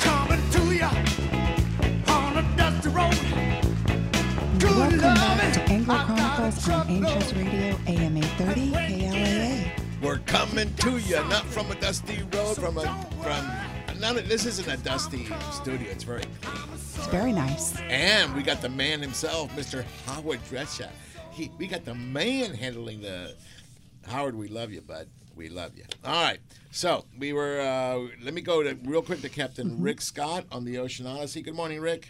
Coming to ya on a dusty road. Welcome back to Angler Chronicles on Angels Radio, AM 830, KLAA. We're coming to you, not from a dusty road, from a from. None of, this isn't a dusty studio. It's very clean. It's very nice. And we got the man himself, Mr. Howard Drescher. He, we got the man handling the. Howard, we love you, bud. We love you. All right. So we were. Uh, let me go to real quick to Captain Rick Scott on the Ocean Odyssey. Good morning, Rick.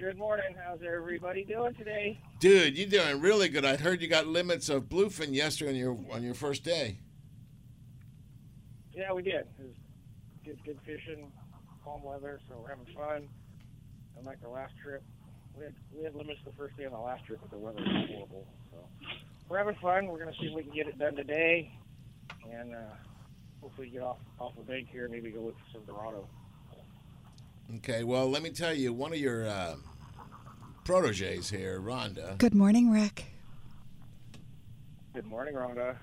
Good morning. How's everybody doing today? Dude, you're doing really good. I heard you got limits of bluefin yesterday on your on your first day. Yeah, we did. It was good, good fishing, calm weather, so we're having fun. Unlike the last trip, we had we had limits the first day on the last trip, but the weather was horrible. So we're having fun. We're gonna see if we can get it done today, and uh, hopefully get off off the bank here. And maybe go look for some Dorado. Okay. Well, let me tell you, one of your uh, proteges here, Rhonda. Good morning, Rick. Good morning, Rhonda.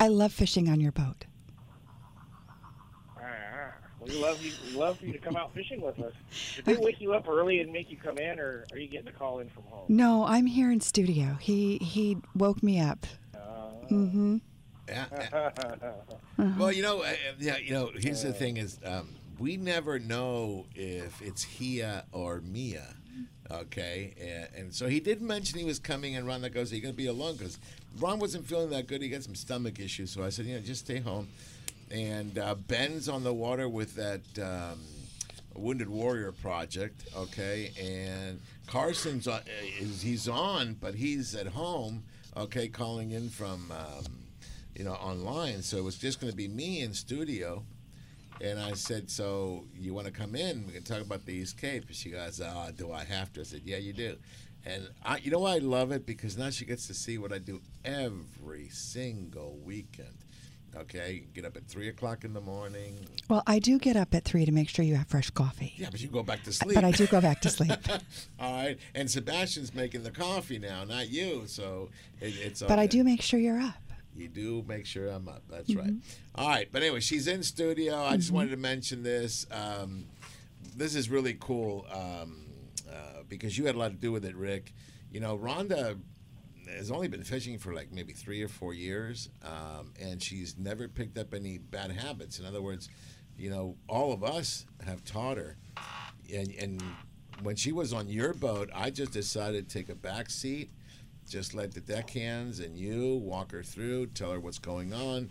I love fishing on your boat. Ah, we love you. We love for you to come out fishing with us. Did they wake you up early and make you come in, or are you getting a call in from home? No, I'm here in studio. He he woke me up. Mm-hmm. Yeah. Well, you know, uh, yeah, you know. Here's the thing: is um, we never know if it's Hia or Mia. Okay, and, and so he did mention he was coming, and Ron that goes, "Are you going to be alone?" Because Ron wasn't feeling that good. He got some stomach issues, so I said, "You know, just stay home." And uh, Ben's on the water with that um, Wounded Warrior project. Okay, and Carson's on, he's on, but he's at home. Okay, calling in from. Um, you know, online. So it was just going to be me in studio. And I said, So you want to come in? We can talk about the East Cape. And she goes, Oh, do I have to? I said, Yeah, you do. And I, you know why I love it? Because now she gets to see what I do every single weekend. Okay, get up at three o'clock in the morning. Well, I do get up at three to make sure you have fresh coffee. Yeah, but you go back to sleep. But I do go back to sleep. All right, and Sebastian's making the coffee now, not you. So it, it's. But I do make sure you're up. You do make sure I'm up. That's right. All right. But anyway, she's in studio. I just wanted to mention this. Um, this is really cool um, uh, because you had a lot to do with it, Rick. You know, Rhonda has only been fishing for like maybe three or four years, um, and she's never picked up any bad habits. In other words, you know, all of us have taught her. And, and when she was on your boat, I just decided to take a back seat just let the deckhands and you walk her through, tell her what's going on.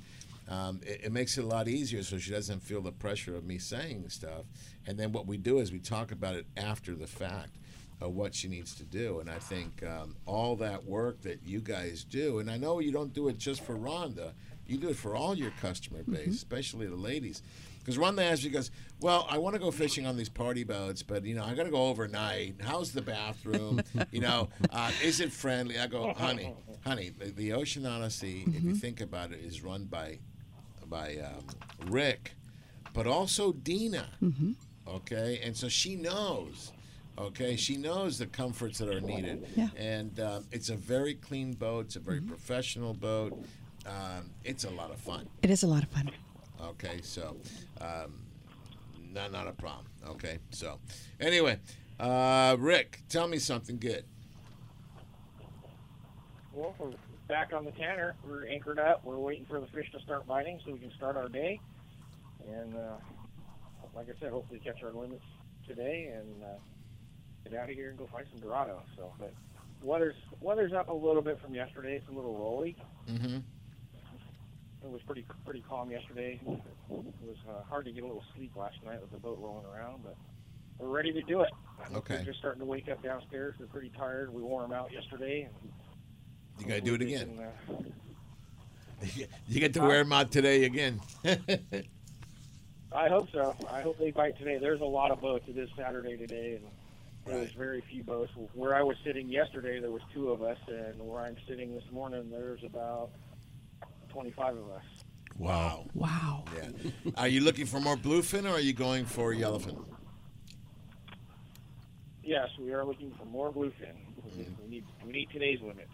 Um, it, it makes it a lot easier so she doesn't feel the pressure of me saying stuff. And then what we do is we talk about it after the fact of what she needs to do. And I think um, all that work that you guys do, and I know you don't do it just for Rhonda, you do it for all your customer base, especially the ladies. Because Rhonda asks, she goes, "Well, I want to go fishing on these party boats, but you know, I got to go overnight. How's the bathroom? you know, uh, is it friendly?" I go, "Honey, honey, the, the Ocean Odyssey, if you think about it, is run by by um, Rick, but also Dina. Okay, and so she knows. Okay, she knows the comforts that are needed, Yeah. and um, it's a very clean boat. It's a very professional boat. Um, it's a lot of fun. It is a lot of fun. Okay, so um, not not a problem. Okay, so anyway, uh, Rick, tell me something good. Well, we're back on the Tanner. We're anchored up. We're waiting for the fish to start biting so we can start our day. And uh, like I said, hopefully catch our limits today and uh, get out of here and go find some Dorado. So, but weather's weather's up a little bit from yesterday. It's a little rolly. Mm-hmm. It was pretty pretty calm yesterday. It was uh, hard to get a little sleep last night with the boat rolling around, but we're ready to do it. Okay. They're just starting to wake up downstairs. They're pretty tired. We wore them out yesterday. And You got to do it again. can, uh, You get to wear them out today again. I hope so. I hope they bite today. There's a lot of boats. It is Saturday today, and there was very few boats. Where I was sitting yesterday, there was two of us, and where I'm sitting this morning, there's about 25 of us. wow. Wow. Yeah. Are you looking for more bluefin or are you going for yellowfin? yes, we are looking for more bluefin. We, we need we need today's limits.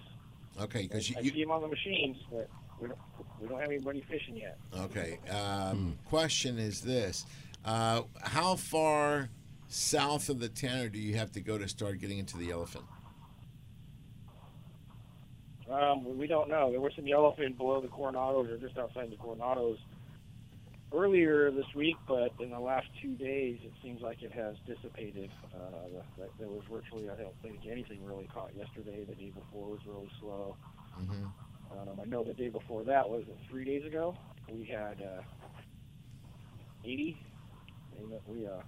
Okay, because you, I see them on the machines, but we don't we don't have anybody fishing yet. Okay. Um, Question is this: uh, How far south of the Tanner do you have to go to start getting into the elephant? Um, we don't know. There was some yellowfin below the Coronados or just outside the Coronados earlier this week, but in the last two days, it seems like it has dissipated. Uh, that there was virtually, I don't think anything really caught yesterday. The day before was really slow. Mm-hmm. Um, I know the day before that was three days ago. We had uh, 80. And we uh,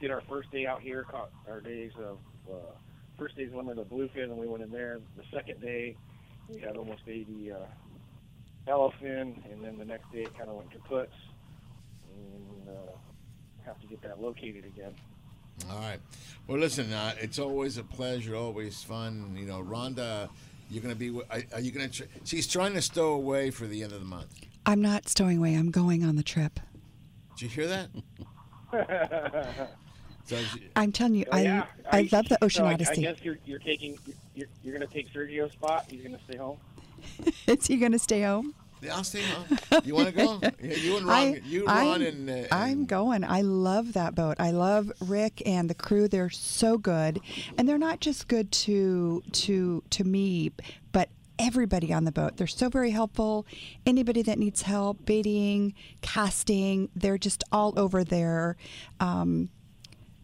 did our first day out here, caught our days of uh, first day's limit of bluefin, and we went in there. The second day, we had almost 80 uh, yellowfin, and then the next day it kind of went kaputs. And uh, have to get that located again. All right. Well, listen, uh, it's always a pleasure, always fun. You know, Rhonda, you're going to be. Are, are you going to? Tr- she's trying to stow away for the end of the month. I'm not stowing away. I'm going on the trip. Did you hear that? So she- I'm telling you, Oh, I yeah. I Are love the you- Ocean so I- Odyssey. I guess you're, you're taking you're, you're going to take Sergio's spot. He's going to stay home. Is he going to stay home? Yeah, I'll stay home. You want to go? Yeah, you and Ron. I- you, Ron, I'm- and, uh, I'm going. I love that boat. I love Rick and the crew. They're so good, and they're not just good to to to me, but everybody on the boat. They're so very helpful. Anybody that needs help, baiting, casting, they're just all over there. Um,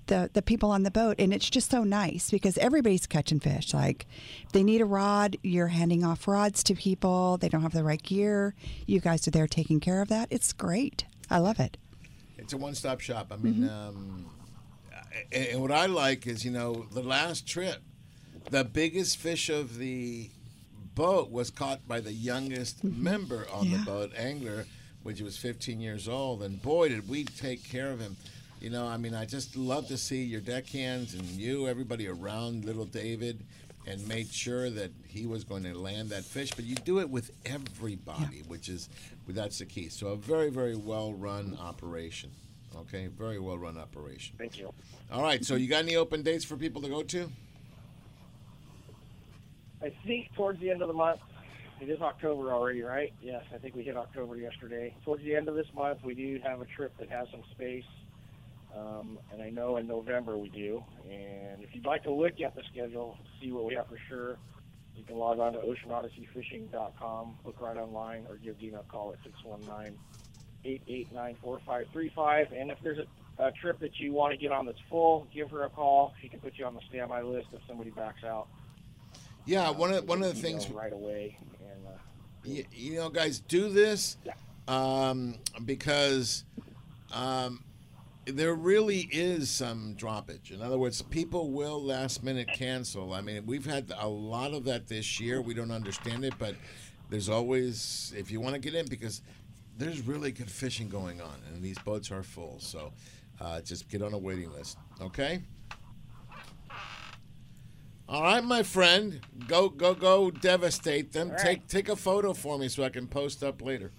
the the people on the boat and it's just so nice because everybody's catching fish like if they need a rod you're handing off rods to people they don't have the right gear you guys are there taking care of that it's great i love it It's a one-stop shop. I mean, Mhm. um, and, and what I like is, you know, the last trip, the biggest fish of the boat was caught by the youngest member on the boat, angler, which was 15 years old, and boy, did we take care of him. You know, I mean, I just love to see your deckhands and you, everybody around little David, and made sure that he was going to land that fish. But you do it with everybody, which is that's the key. So a very, very well run operation. Okay, very well run operation. Thank you. All right, so you got any open dates for people to go to? I think towards the end of the month. It is October already, right? Yes, I think we hit October yesterday. Towards the end of this month, we do have a trip that has some space. Um, and I know in November we do. And if you'd like to look at the schedule, see what we have for sure, you can log on to oceanodysseyfishing.com, look right online, or give Dina a call at 619 889 4535. And if there's a, a trip that you want to get on that's full, give her a call. She can put you on the standby list if somebody backs out. Yeah, one of one of the things right away. And uh, you, you know, guys, do this um, because um, there really is some droppage. In other words, people will last minute cancel. I mean, we've had a lot of that this year. We don't understand it, but there's always if you want to get in because there's really good fishing going on, and these boats are full. So uh, just get on a waiting list, okay? All right, my friend, go go go devastate them. All Take take a photo for me so I can post up later.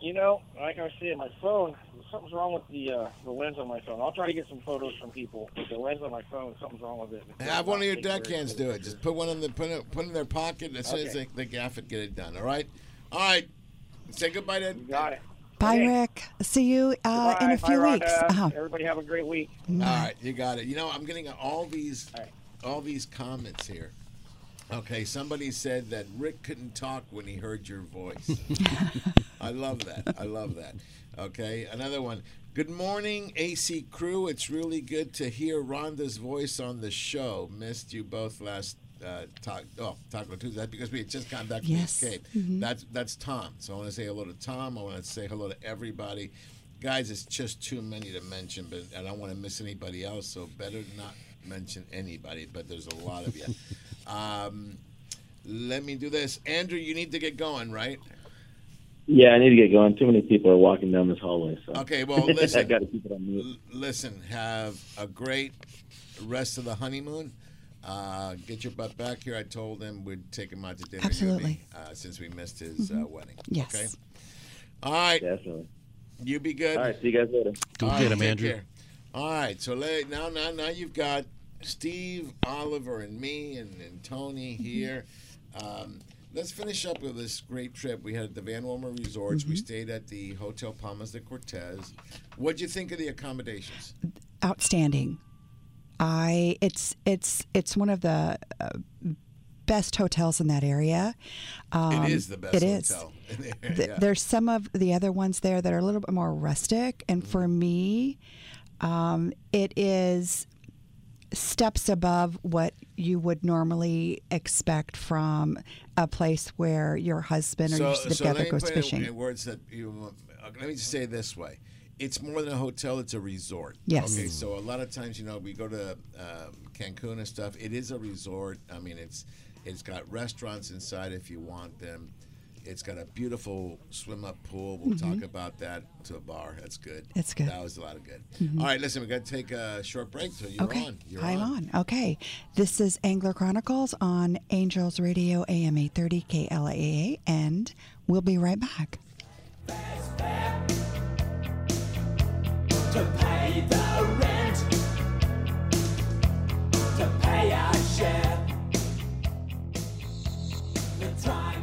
You know, like I saying, my phone, something's wrong with the uh, the lens on my phone. I'll try to get some photos from people, but the lens on my phone, something's wrong with it. Have one of your Take very deckhands do it. Just put one in the put it, put it in their pocket as soon as Okay. they, they gaff it, get it done. All right, all right. Say goodbye to. got it. bye rick see you uh, in a few Rhonda. weeks uh-huh. Everybody have a great week. All right, you got it. You know, I'm getting all these all these comments here. Okay, somebody said that Rick couldn't talk when he heard your voice. I love that. I love that. Okay, another one. Good morning, AC crew. It's really good to hear Rhonda's voice on the show. Missed you both last uh, talk. Oh, Taco Tuesday. That's because we had just gotten back from Yes. East Cape. Mhm. That's that's Tom. So I want to say hello to Tom. I want to say hello to everybody. Guys, it's just too many to mention, but I don't want to miss anybody else. So better not mention anybody. But there's a lot of you. um, let me do this, Andrew. You need to get going, right? Yeah, I need to get going. Too many people are walking down this hallway. So Okay, well, I listen. got to keep it on mute. L- listen, have a great rest of the honeymoon. Uh, get your butt back here. I told him we'd take him out to dinner. Absolutely. me, uh, since we missed his uh, Mhm. wedding. Yes. Okay. All right. Definitely. You be good. All right. See you guys later. Go All get right, him, Andrew. care. All right, so let, now, now, now you've got Steve, Oliver, and me, and, and Tony here. Um, let's finish up with this great trip we had at the Van Wormer Resorts. We stayed at the Hotel Palmas de Cortez. What'd you think of the accommodations? Outstanding. I it's it's it's one of the uh, best hotels in that area. Um, it is the best it is. hotel. in the. There's some of the other ones there that are a little bit more rustic, and for me, um, it is steps above what you would normally expect from a place where your husband or so, your so significant me goes fishing. In words that you, let me just say it this way: it's more than a hotel; it's a resort. Yes. Okay. So a lot of times, you know, we go to um, Cancun and stuff. It is a resort. I mean, it's it's got restaurants inside if you want them. It's got a beautiful swim up pool. We'll talk Mhm. about that to a bar. That's good. That's good. That was a lot of good. Mhm. All right, listen, we got to take a short break. So you're okay, on. You're I'm on. Okay, this is Angler Chronicles on Angels Radio AM 830 KLAA, and we'll be right back. to pay the rent, to pay our share. The time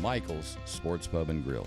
Michael's Sports Pub and Grill.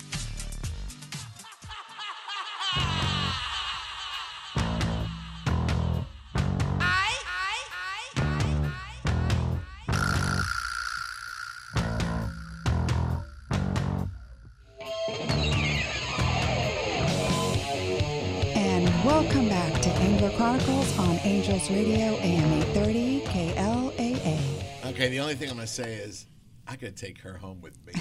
Radio AM 830 KLAA. Okay, the only thing I'm going to say is I could take her home with me.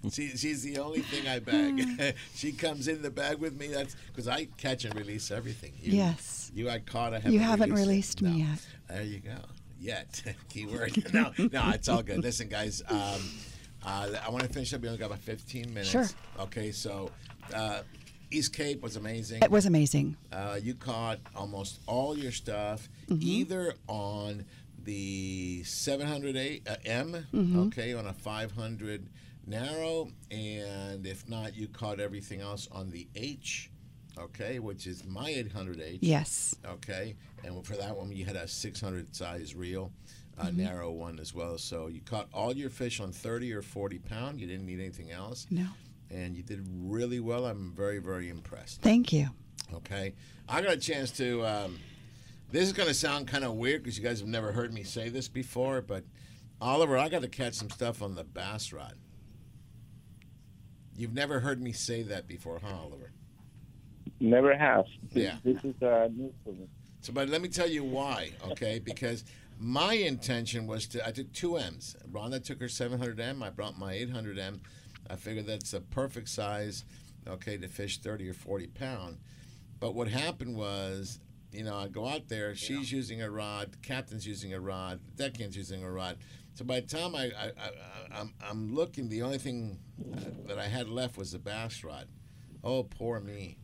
she, she's the only thing I bag. she comes in the bag with me. That's because I catch and release everything. You, Yes. You I caught. I haven't You haven't released, released me No. yet. There you go. Yet. Keyword. no, no, it's all good. Listen, guys. Um, uh, I want to finish up. We only got about 15 minutes. Sure. Okay, so uh, East Cape was amazing. It was amazing. Uh, you caught almost all your stuff Mhm. either on the 700 uh, M, Mhm. okay, on a 500 narrow, and if not, you caught everything else on the H, okay, which is my 800H. Yes. Okay, and for that one, you had a 600 size reel. A Mhm. narrow one as well. So you caught all your fish on 30 or 40 pound. You didn't need anything else. No. And you did really well. I'm very, very impressed. Thank you. Okay. I got a chance to. Um, this is going to sound kind of weird because you guys have never heard me say this before, but Oliver, I got to catch some stuff on the bass rod. You've never heard me say that before, huh, Oliver? Never have. This, Yeah. This is uh, news for me. So, but let me tell you why, okay? Because my intention was to, I took two M's. Rhonda took her 700M. I brought my 800M. I figured that's a perfect size, okay, to fish 30 or 40 pound. But what happened was, you know, I go out there, she's using a rod, the captain's using a rod, the deckhand's using a rod. So by the time I, I, I, I'm, I'm looking, the only thing uh, that I had left was the bass rod. Oh, poor me.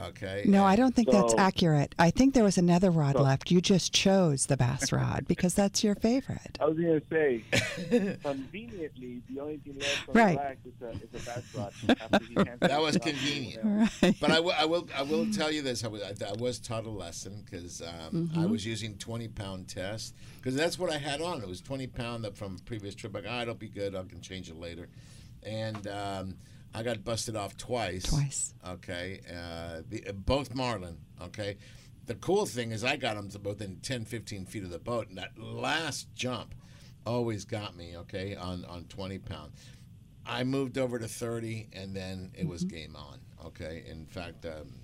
Okay. No, I don't think that's accurate. I think there was another rod So- left. You just chose the bass rod because that's your favorite. I was going to say, conveniently, the only thing left on Right. the rack is a, is a bass rod. after he That was convenient. Right. But I will, I will, tell you this. I was, I was taught a lesson because um, I Mhm. was using 20 pound test because that's what I had on. It was 20 pound from a previous trip. Like, ah, it'll be good. I can change it later. And um, I got busted off twice. Twice. Okay. Uh, the, uh, both Marlin. Okay. The cool thing is I got them to within 10, 15 feet of the boat, and that last jump always got me. Okay, on on 20 pound. I moved over to 30, and then it was game on. Okay. In fact, um,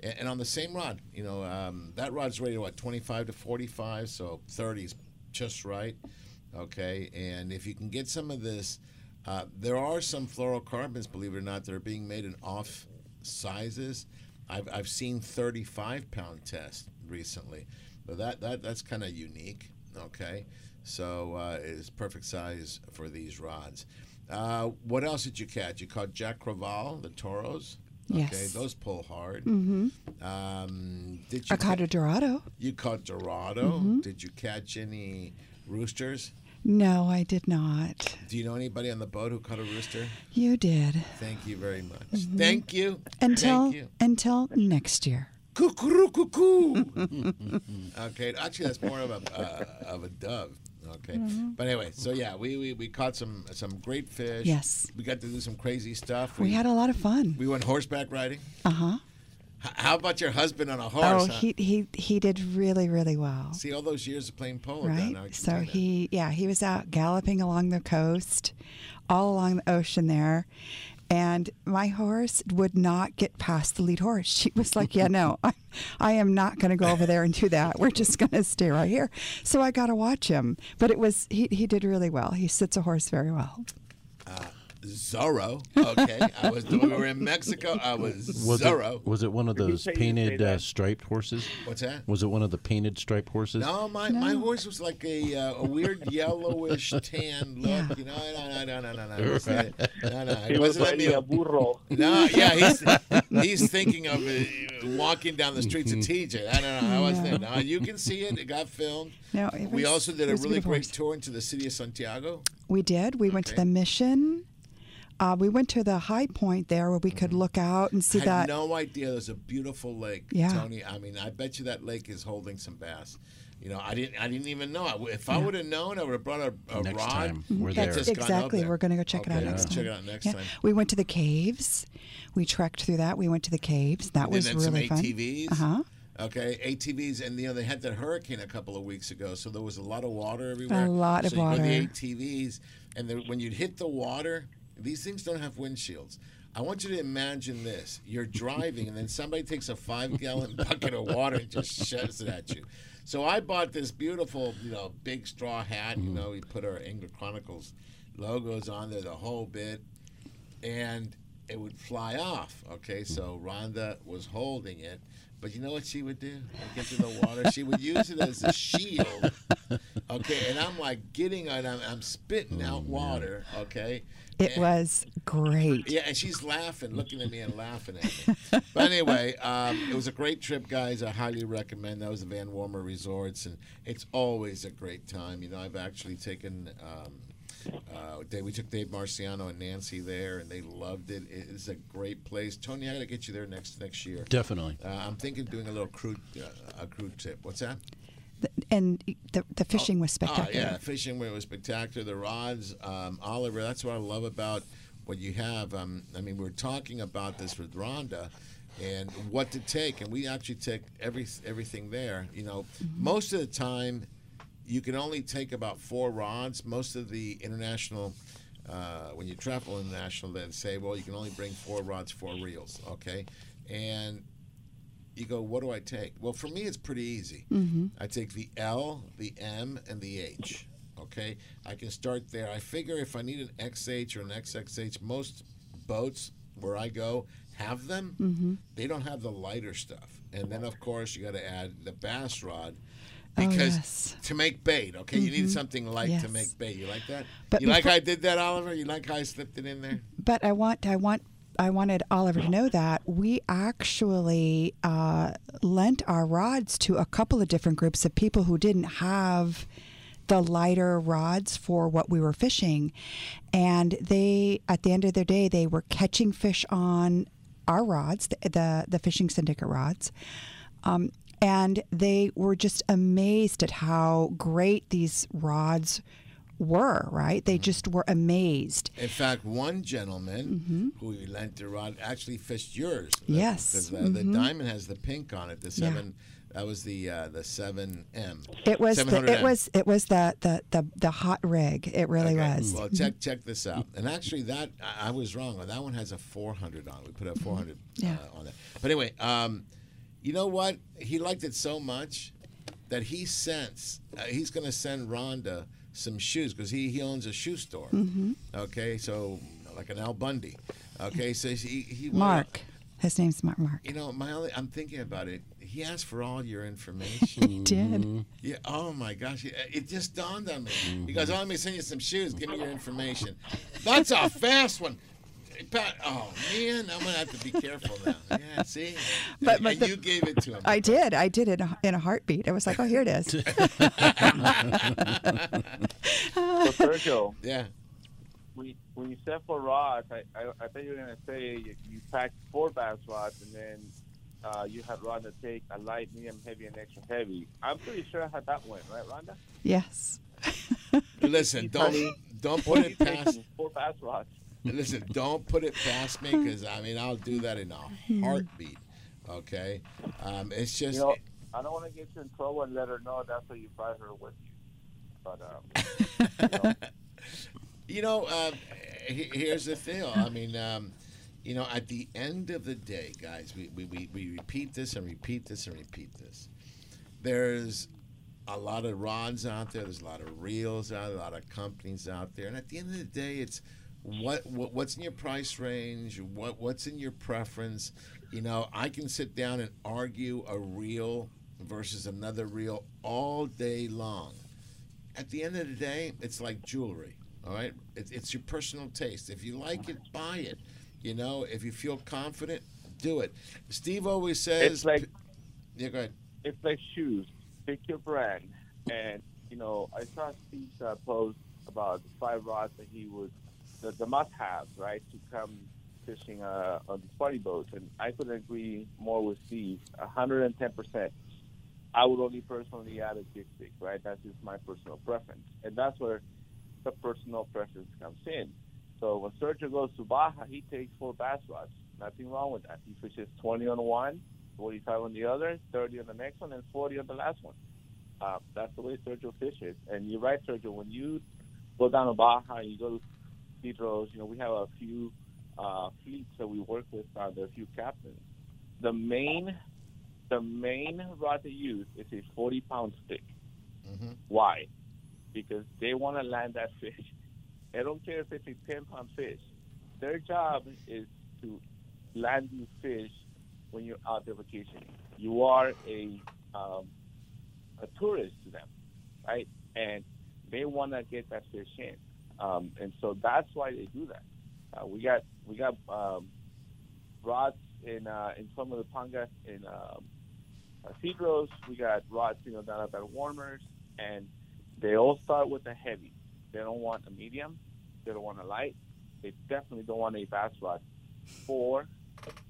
and, and on the same rod, you know, um, that rod's rated what 25 to 45, so 30's just right. Okay. And if you can get some of this, uh, there are some fluorocarbons, believe it or not, that are being made in off sizes. I've, I've seen 35 pound tests recently, but that, that that's kind of unique. Okay, so uh, it's perfect size for these rods. Uh, what else did you catch? You caught Jack Crevalle, the Toros. Okay, Yes. those pull hard. Mm-hmm. Um, did you I caught ca- a Dorado. You caught Dorado. Mhm. Did you catch any roosters? No, I did not. Do you know anybody on the boat who caught a rooster? You did. Thank you very much. Mhm. Thank you. Until Thank you. until next year. Cuckoo, cuckoo. okay, actually, that's more of a uh, of a dove. Okay, Mhm. but anyway, so yeah, we, we, we caught some some great fish. Yes. we got to do some crazy stuff. We had a lot of fun. we went horseback riding. Uh huh. How about your husband on a horse? Oh, huh? he he he did really really well. See all those years of playing polo Right. So he yeah he was out galloping along the coast, all along the ocean there. And my horse would not get past the lead horse. She was like, "Yeah, no, I, I am not going to go over there and do that. We're just going to stay right here." So I got to watch him. But it was he he did really well. He sits a horse very well. Uh, Zorro. Okay, I was we were in Mexico. I was, Was Zorro. it was it one of those say you say painted uh, striped horses? What's that? Was it one of the painted striped horses? No, my, my horse was like a uh, a weird yellowish tan look. You know, no, no, no, no, no, no. It was, no, no. He It was wasn't like a burro. No, yeah, he's he's thinking of uh, walking down the streets of TJ. I don't know. I wasn't there. No, you can see it. It got filmed. No, it we also did a really great horse. tour into the city of Santiago. We did. We went to the mission. Uh, we went to the high point there where we could look out and see that I had that. no idea there's a beautiful lake, Yeah. Tony. I mean, I bet you that lake is holding some bass. You know, I didn't. I didn't even know. I- If I Yeah. would have known, I would have brought a, a Next rod. time, we're and there. That's just gone up exactly. there. We're going to go check it out Okay, next time. Check it out next Yeah. time. We went to the caves. We trekked through that. We went to the caves. That And was then really some fun. ATVs. Uh huh. Okay, ATVs, and you know they had that hurricane a couple of weeks ago, so there was a lot of water everywhere. A lot of so you go to water. the ATVs, and the, when you'd hit the water, these things don't have windshields. I want you to imagine this: you're driving, and then somebody takes a five-gallon bucket of water and just shoves it at you. So I bought this beautiful, you know, big straw hat. You mm-hmm. know, we put our Angler Chronicles logos on there, the whole bit, and it would fly off. Okay, so Rhonda was holding it, but you know what she would do? Get to the water, she would use it as a shield. Okay, and I'm like getting it, I'm, I'm spitting out oh, water. Okay, It And- was great. yeah, and she's laughing, looking at me and laughing at me. But anyway, um, it was a great trip, guys. I highly recommend. That was the Van Wormer Resorts, and it's always a great time. You know, I've actually taken. Um, uh, Dave, we took Dave Marciano and Nancy there, and they loved it. It's a great place. Tony, I got to get you there next next year. Definitely. Uh, I'm thinking of doing a little crude uh, a crude trip. What's that? And the the fishing was Oh, spectacular. yeah, fishing was spectacular. The rods, um, Oliver. That's what I love about what you have. Um, I mean, we're talking about this with Rhonda and what to take, and we actually take every everything there. You know, most of the time, you can only take about four rods. Most of the international. Uh, when you travel international, they say, well, you can only bring four rods, four reels, okay? And you go, what do I take? Well, for me, it's pretty easy. Mhm. I take the L, the M, and the H. Okay, I can start there. I figure if I need an XH or an XXH, most boats where I go have them. Mhm. They don't have the lighter stuff, and then of course you got to add the bass rod. Oh, Because yes. to make bait, okay, you need Mhm. something light Yes. to make bait. You like that? But you like how I did that, Oliver? You like how I slipped it in there? But I want I want I wanted Oliver to know that we actually uh, lent our rods to a couple of different groups of people who didn't have the lighter rods for what we were fishing, and they at the end of their day they were catching fish on our rods, the the, the fishing syndicate rods. Um, and they were just amazed at how great these rods were, right? They just were amazed. In fact, one gentleman who we lent the rod actually fished yours. Mm-hmm. Yes. The, the, the Mhm. diamond has the pink on it. The Yeah. seven. That was the uh, the seven M. It was the, it was it was the, the, the, the hot rig. It really was. Well, check check this out. And actually, that I, I was wrong. That one has a 400 on. it. We put a 400 Yeah. uh, on it. But anyway, um, you know what? He liked it so much that he sends. Uh, he's going to send Rhonda some shoes because he, he owns a shoe store. Mhm. Okay, so like an Al Bundy. Okay, so he he Mark. His name's Mark. Mark. You know, my only, I'm thinking about it. He asked for all your information. He did. Yeah. Oh my gosh! It, it just dawned on me. He goes, "Oh, let me send you some shoes. Give me your information." That's a fast one. Pat, oh man, I'm gonna have to be careful now. Yeah, see. But- and, but and the- you gave it to him. I did. I did it in a- heartbeat. I was like, oh, here it is. So Sergio, yeah. When you, when you set for rods, I, I I thought you were gonna say you, you packed four bass rods and then uh, you had Rhonda take a light, medium, heavy, and extra heavy. I'm pretty sure I had that one, right, Rhonda? yes. Listen, don't don't put it you past. Four bass rods. Listen, don't put it past me because I mean I'll do that in a heartbeat. Okay, um, it's just You know, I don't want to get you in trouble and let her know that's what you brought her with you. But um, You know, uh, here's the deal. I mean, um, you know, at the end of the day, guys, we, we, we, we repeat this and repeat this and repeat this. There's a lot of rods out there. There's a lot of reels out there, a lot of companies out there. And at the end of the day, it's what, what what's in your price range, what what's in your preference. You know, I can sit down and argue a reel versus another reel all day long at the end of the day, it's like jewelry. All right, it, it's your personal taste. If you like it, buy it. You know, if you feel confident, do it. Steve always says, It's like- yeah, go ahead. it's like shoes. Pick your brand. And, you know, I saw Steve's uh, post about the five rods that he would, the, the must haves, right, to come fishing uh, on these party boats. And I couldn't agree more with Steve. 110%. I would only personally add a jig stick, right? That's just my personal preference. And that's where the personal preference comes in. So when Sergio goes to Baja, he takes four bass rods. Nothing wrong with that. He fishes 20 on one, 45 on the other, 30 on the next one, and 40 on the last one. Uh, that's the way Sergio fishes. And you're right, Sergio. When you go down to Baja, you go to Pedro's, you know, we have a few uh, fleets that we work with down there, a few captains. The main, the main rod they use is a 40 pound stick. Why? Because they want to land that fish. They don't care if it's a 10 pound fish. Their job is to land you fish when you're out there vacationing. You are a um, a tourist to them, right? And they want to get that fish in, um, and so that's why they do that. Uh, we got we got um, rods in uh, in some of the pangas in um. We got rods, you know, down at our warmers, and they all start with a heavy. They don't want a medium. They don't want a light. They definitely don't want a bass rod for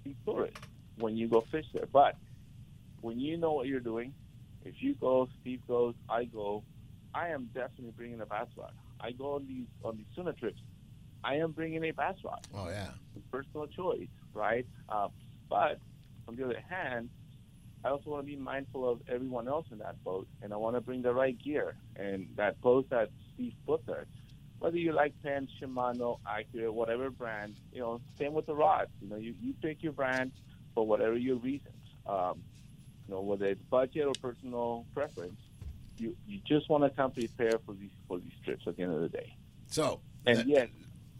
the tourists when you go fish there. But when you know what you're doing, if you go, Steve goes, I go, I am definitely bringing a bass rod. I go on these on these tuna trips. I am bringing a bass rod. Oh yeah. Personal choice, right? Uh, but on the other hand, I also want to be mindful of everyone else in that boat, and I want to bring the right gear. And that boat that Steve put there, whether you like Penn, Shimano, Accurate, whatever brand, you know, same with the rods. You know, you, you pick your brand for whatever your reasons. Um, you know, whether it's budget or personal preference, you you just want to come prepared for these for these trips at the end of the day. So, And that- yes,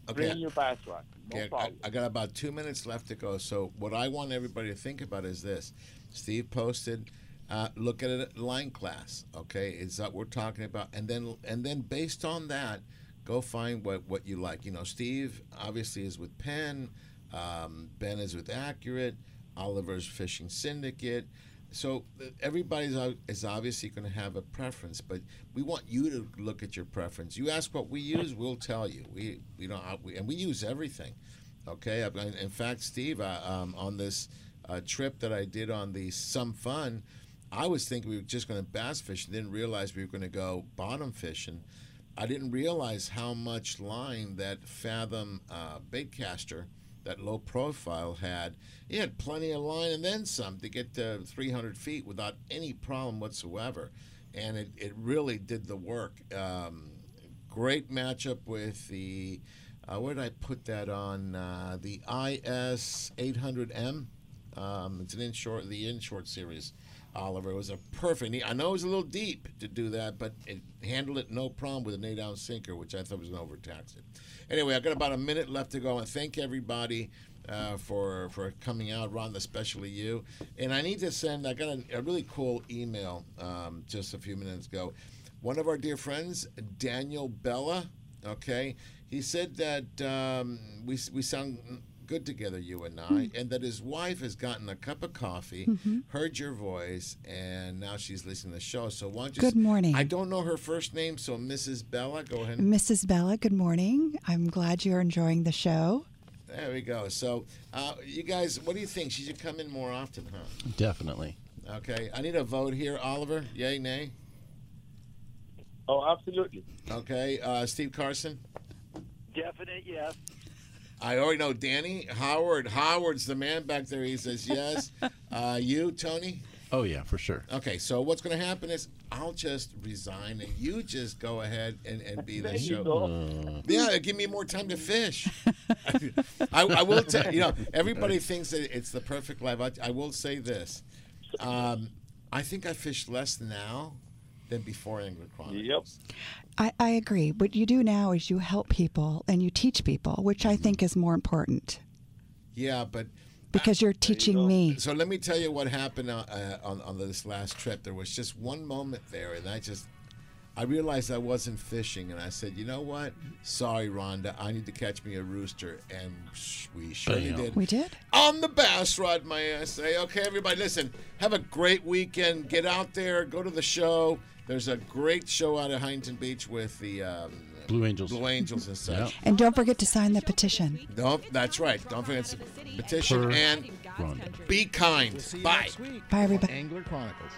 okay. bring your bass rod, no Yeah, I, problem. I got about two minutes left to go. So what I want everybody to think about is this: Steve posted, uh, look at it line class. Okay, is that what we're talking about? And then and then based on that, go find what what you like. You know, Steve obviously is with Penn. Um, ben is with Accurate. Oliver's Fishing Syndicate. So everybody's is obviously going to have a preference, but we want you to look at your preference. You ask what we use, we'll tell you. We we don't uh, we, and we use everything. Okay. In fact, Steve, uh, um, on this uh, trip that I did on the Sum Fun, I was thinking we were just going to bass fish, and didn't realize we were going to go bottom fishing. I didn't realize how much line that Fathom uh, bait caster, that low profile had. He had plenty of line and then some to get to 300 feet without any problem whatsoever. And it, it really did the work. Um, great matchup with the, uh, where did I put that on? Uh, the IS 800M. Um, it's an inshore, the inshore series. Oliver it was a perfect. I know it was a little deep to do that, but it handled it no problem with an eight ounce sinker, which I thought was going to overtax it. Anyway, I got about a minute left to go, and thank everybody uh, for for coming out, Ron, especially you. And I need to send. I got a, a really cool email um, just a few minutes ago. One of our dear friends, Daniel Bella. Okay, he said that um, we we sound good together, you and I, and that his wife has gotten a cup of coffee, Mhm. heard your voice, and now she's listening to the show. So why don't you? Good morning. I don't know her first name, so Mrs. Bella, go ahead. Mrs. Bella, good morning. I'm glad you're enjoying the show. There we go. So, uh, you guys, what do you think? She should come in more often, huh? Definitely. Okay. I need a vote here, Oliver. Yay, nay? Oh, absolutely. Okay. Uh, Steve Carson. Definite yes. I already know Danny Howard. Howard's the man back there. He says yes. uh, you, Tony. Oh yeah, for sure. Okay, so what's going to happen is I'll just resign and you just go ahead and, and be the show. go. Yeah, give me more time to fish. I, I will tell you know everybody thinks that it's the perfect life. I, I will say this: um, I think I fish less now than before Angler Chronicles. Yep. I, I agree. What you do now is you help people and you teach people, which I think is more important Yeah, but because you're teaching me. So let me tell you what happened uh, uh, on on this last trip. There was just one moment there, and I just I realized I wasn't fishing, and I said, you know what? Sorry, Rhonda, I need to catch me a rooster, and we surely Bam. did. We did. On the bass rod, may I say? Okay, everybody, listen. Have a great weekend. Get out there. Go to the show. There's a great show out of Huntington Beach with the um, Blue Angels. Blue Angels and such. And don't forget to sign the petition. Don't. That's right. Don't forget the petition per and be kind. We'll Bye. Bye, everybody. Angler Chronicles.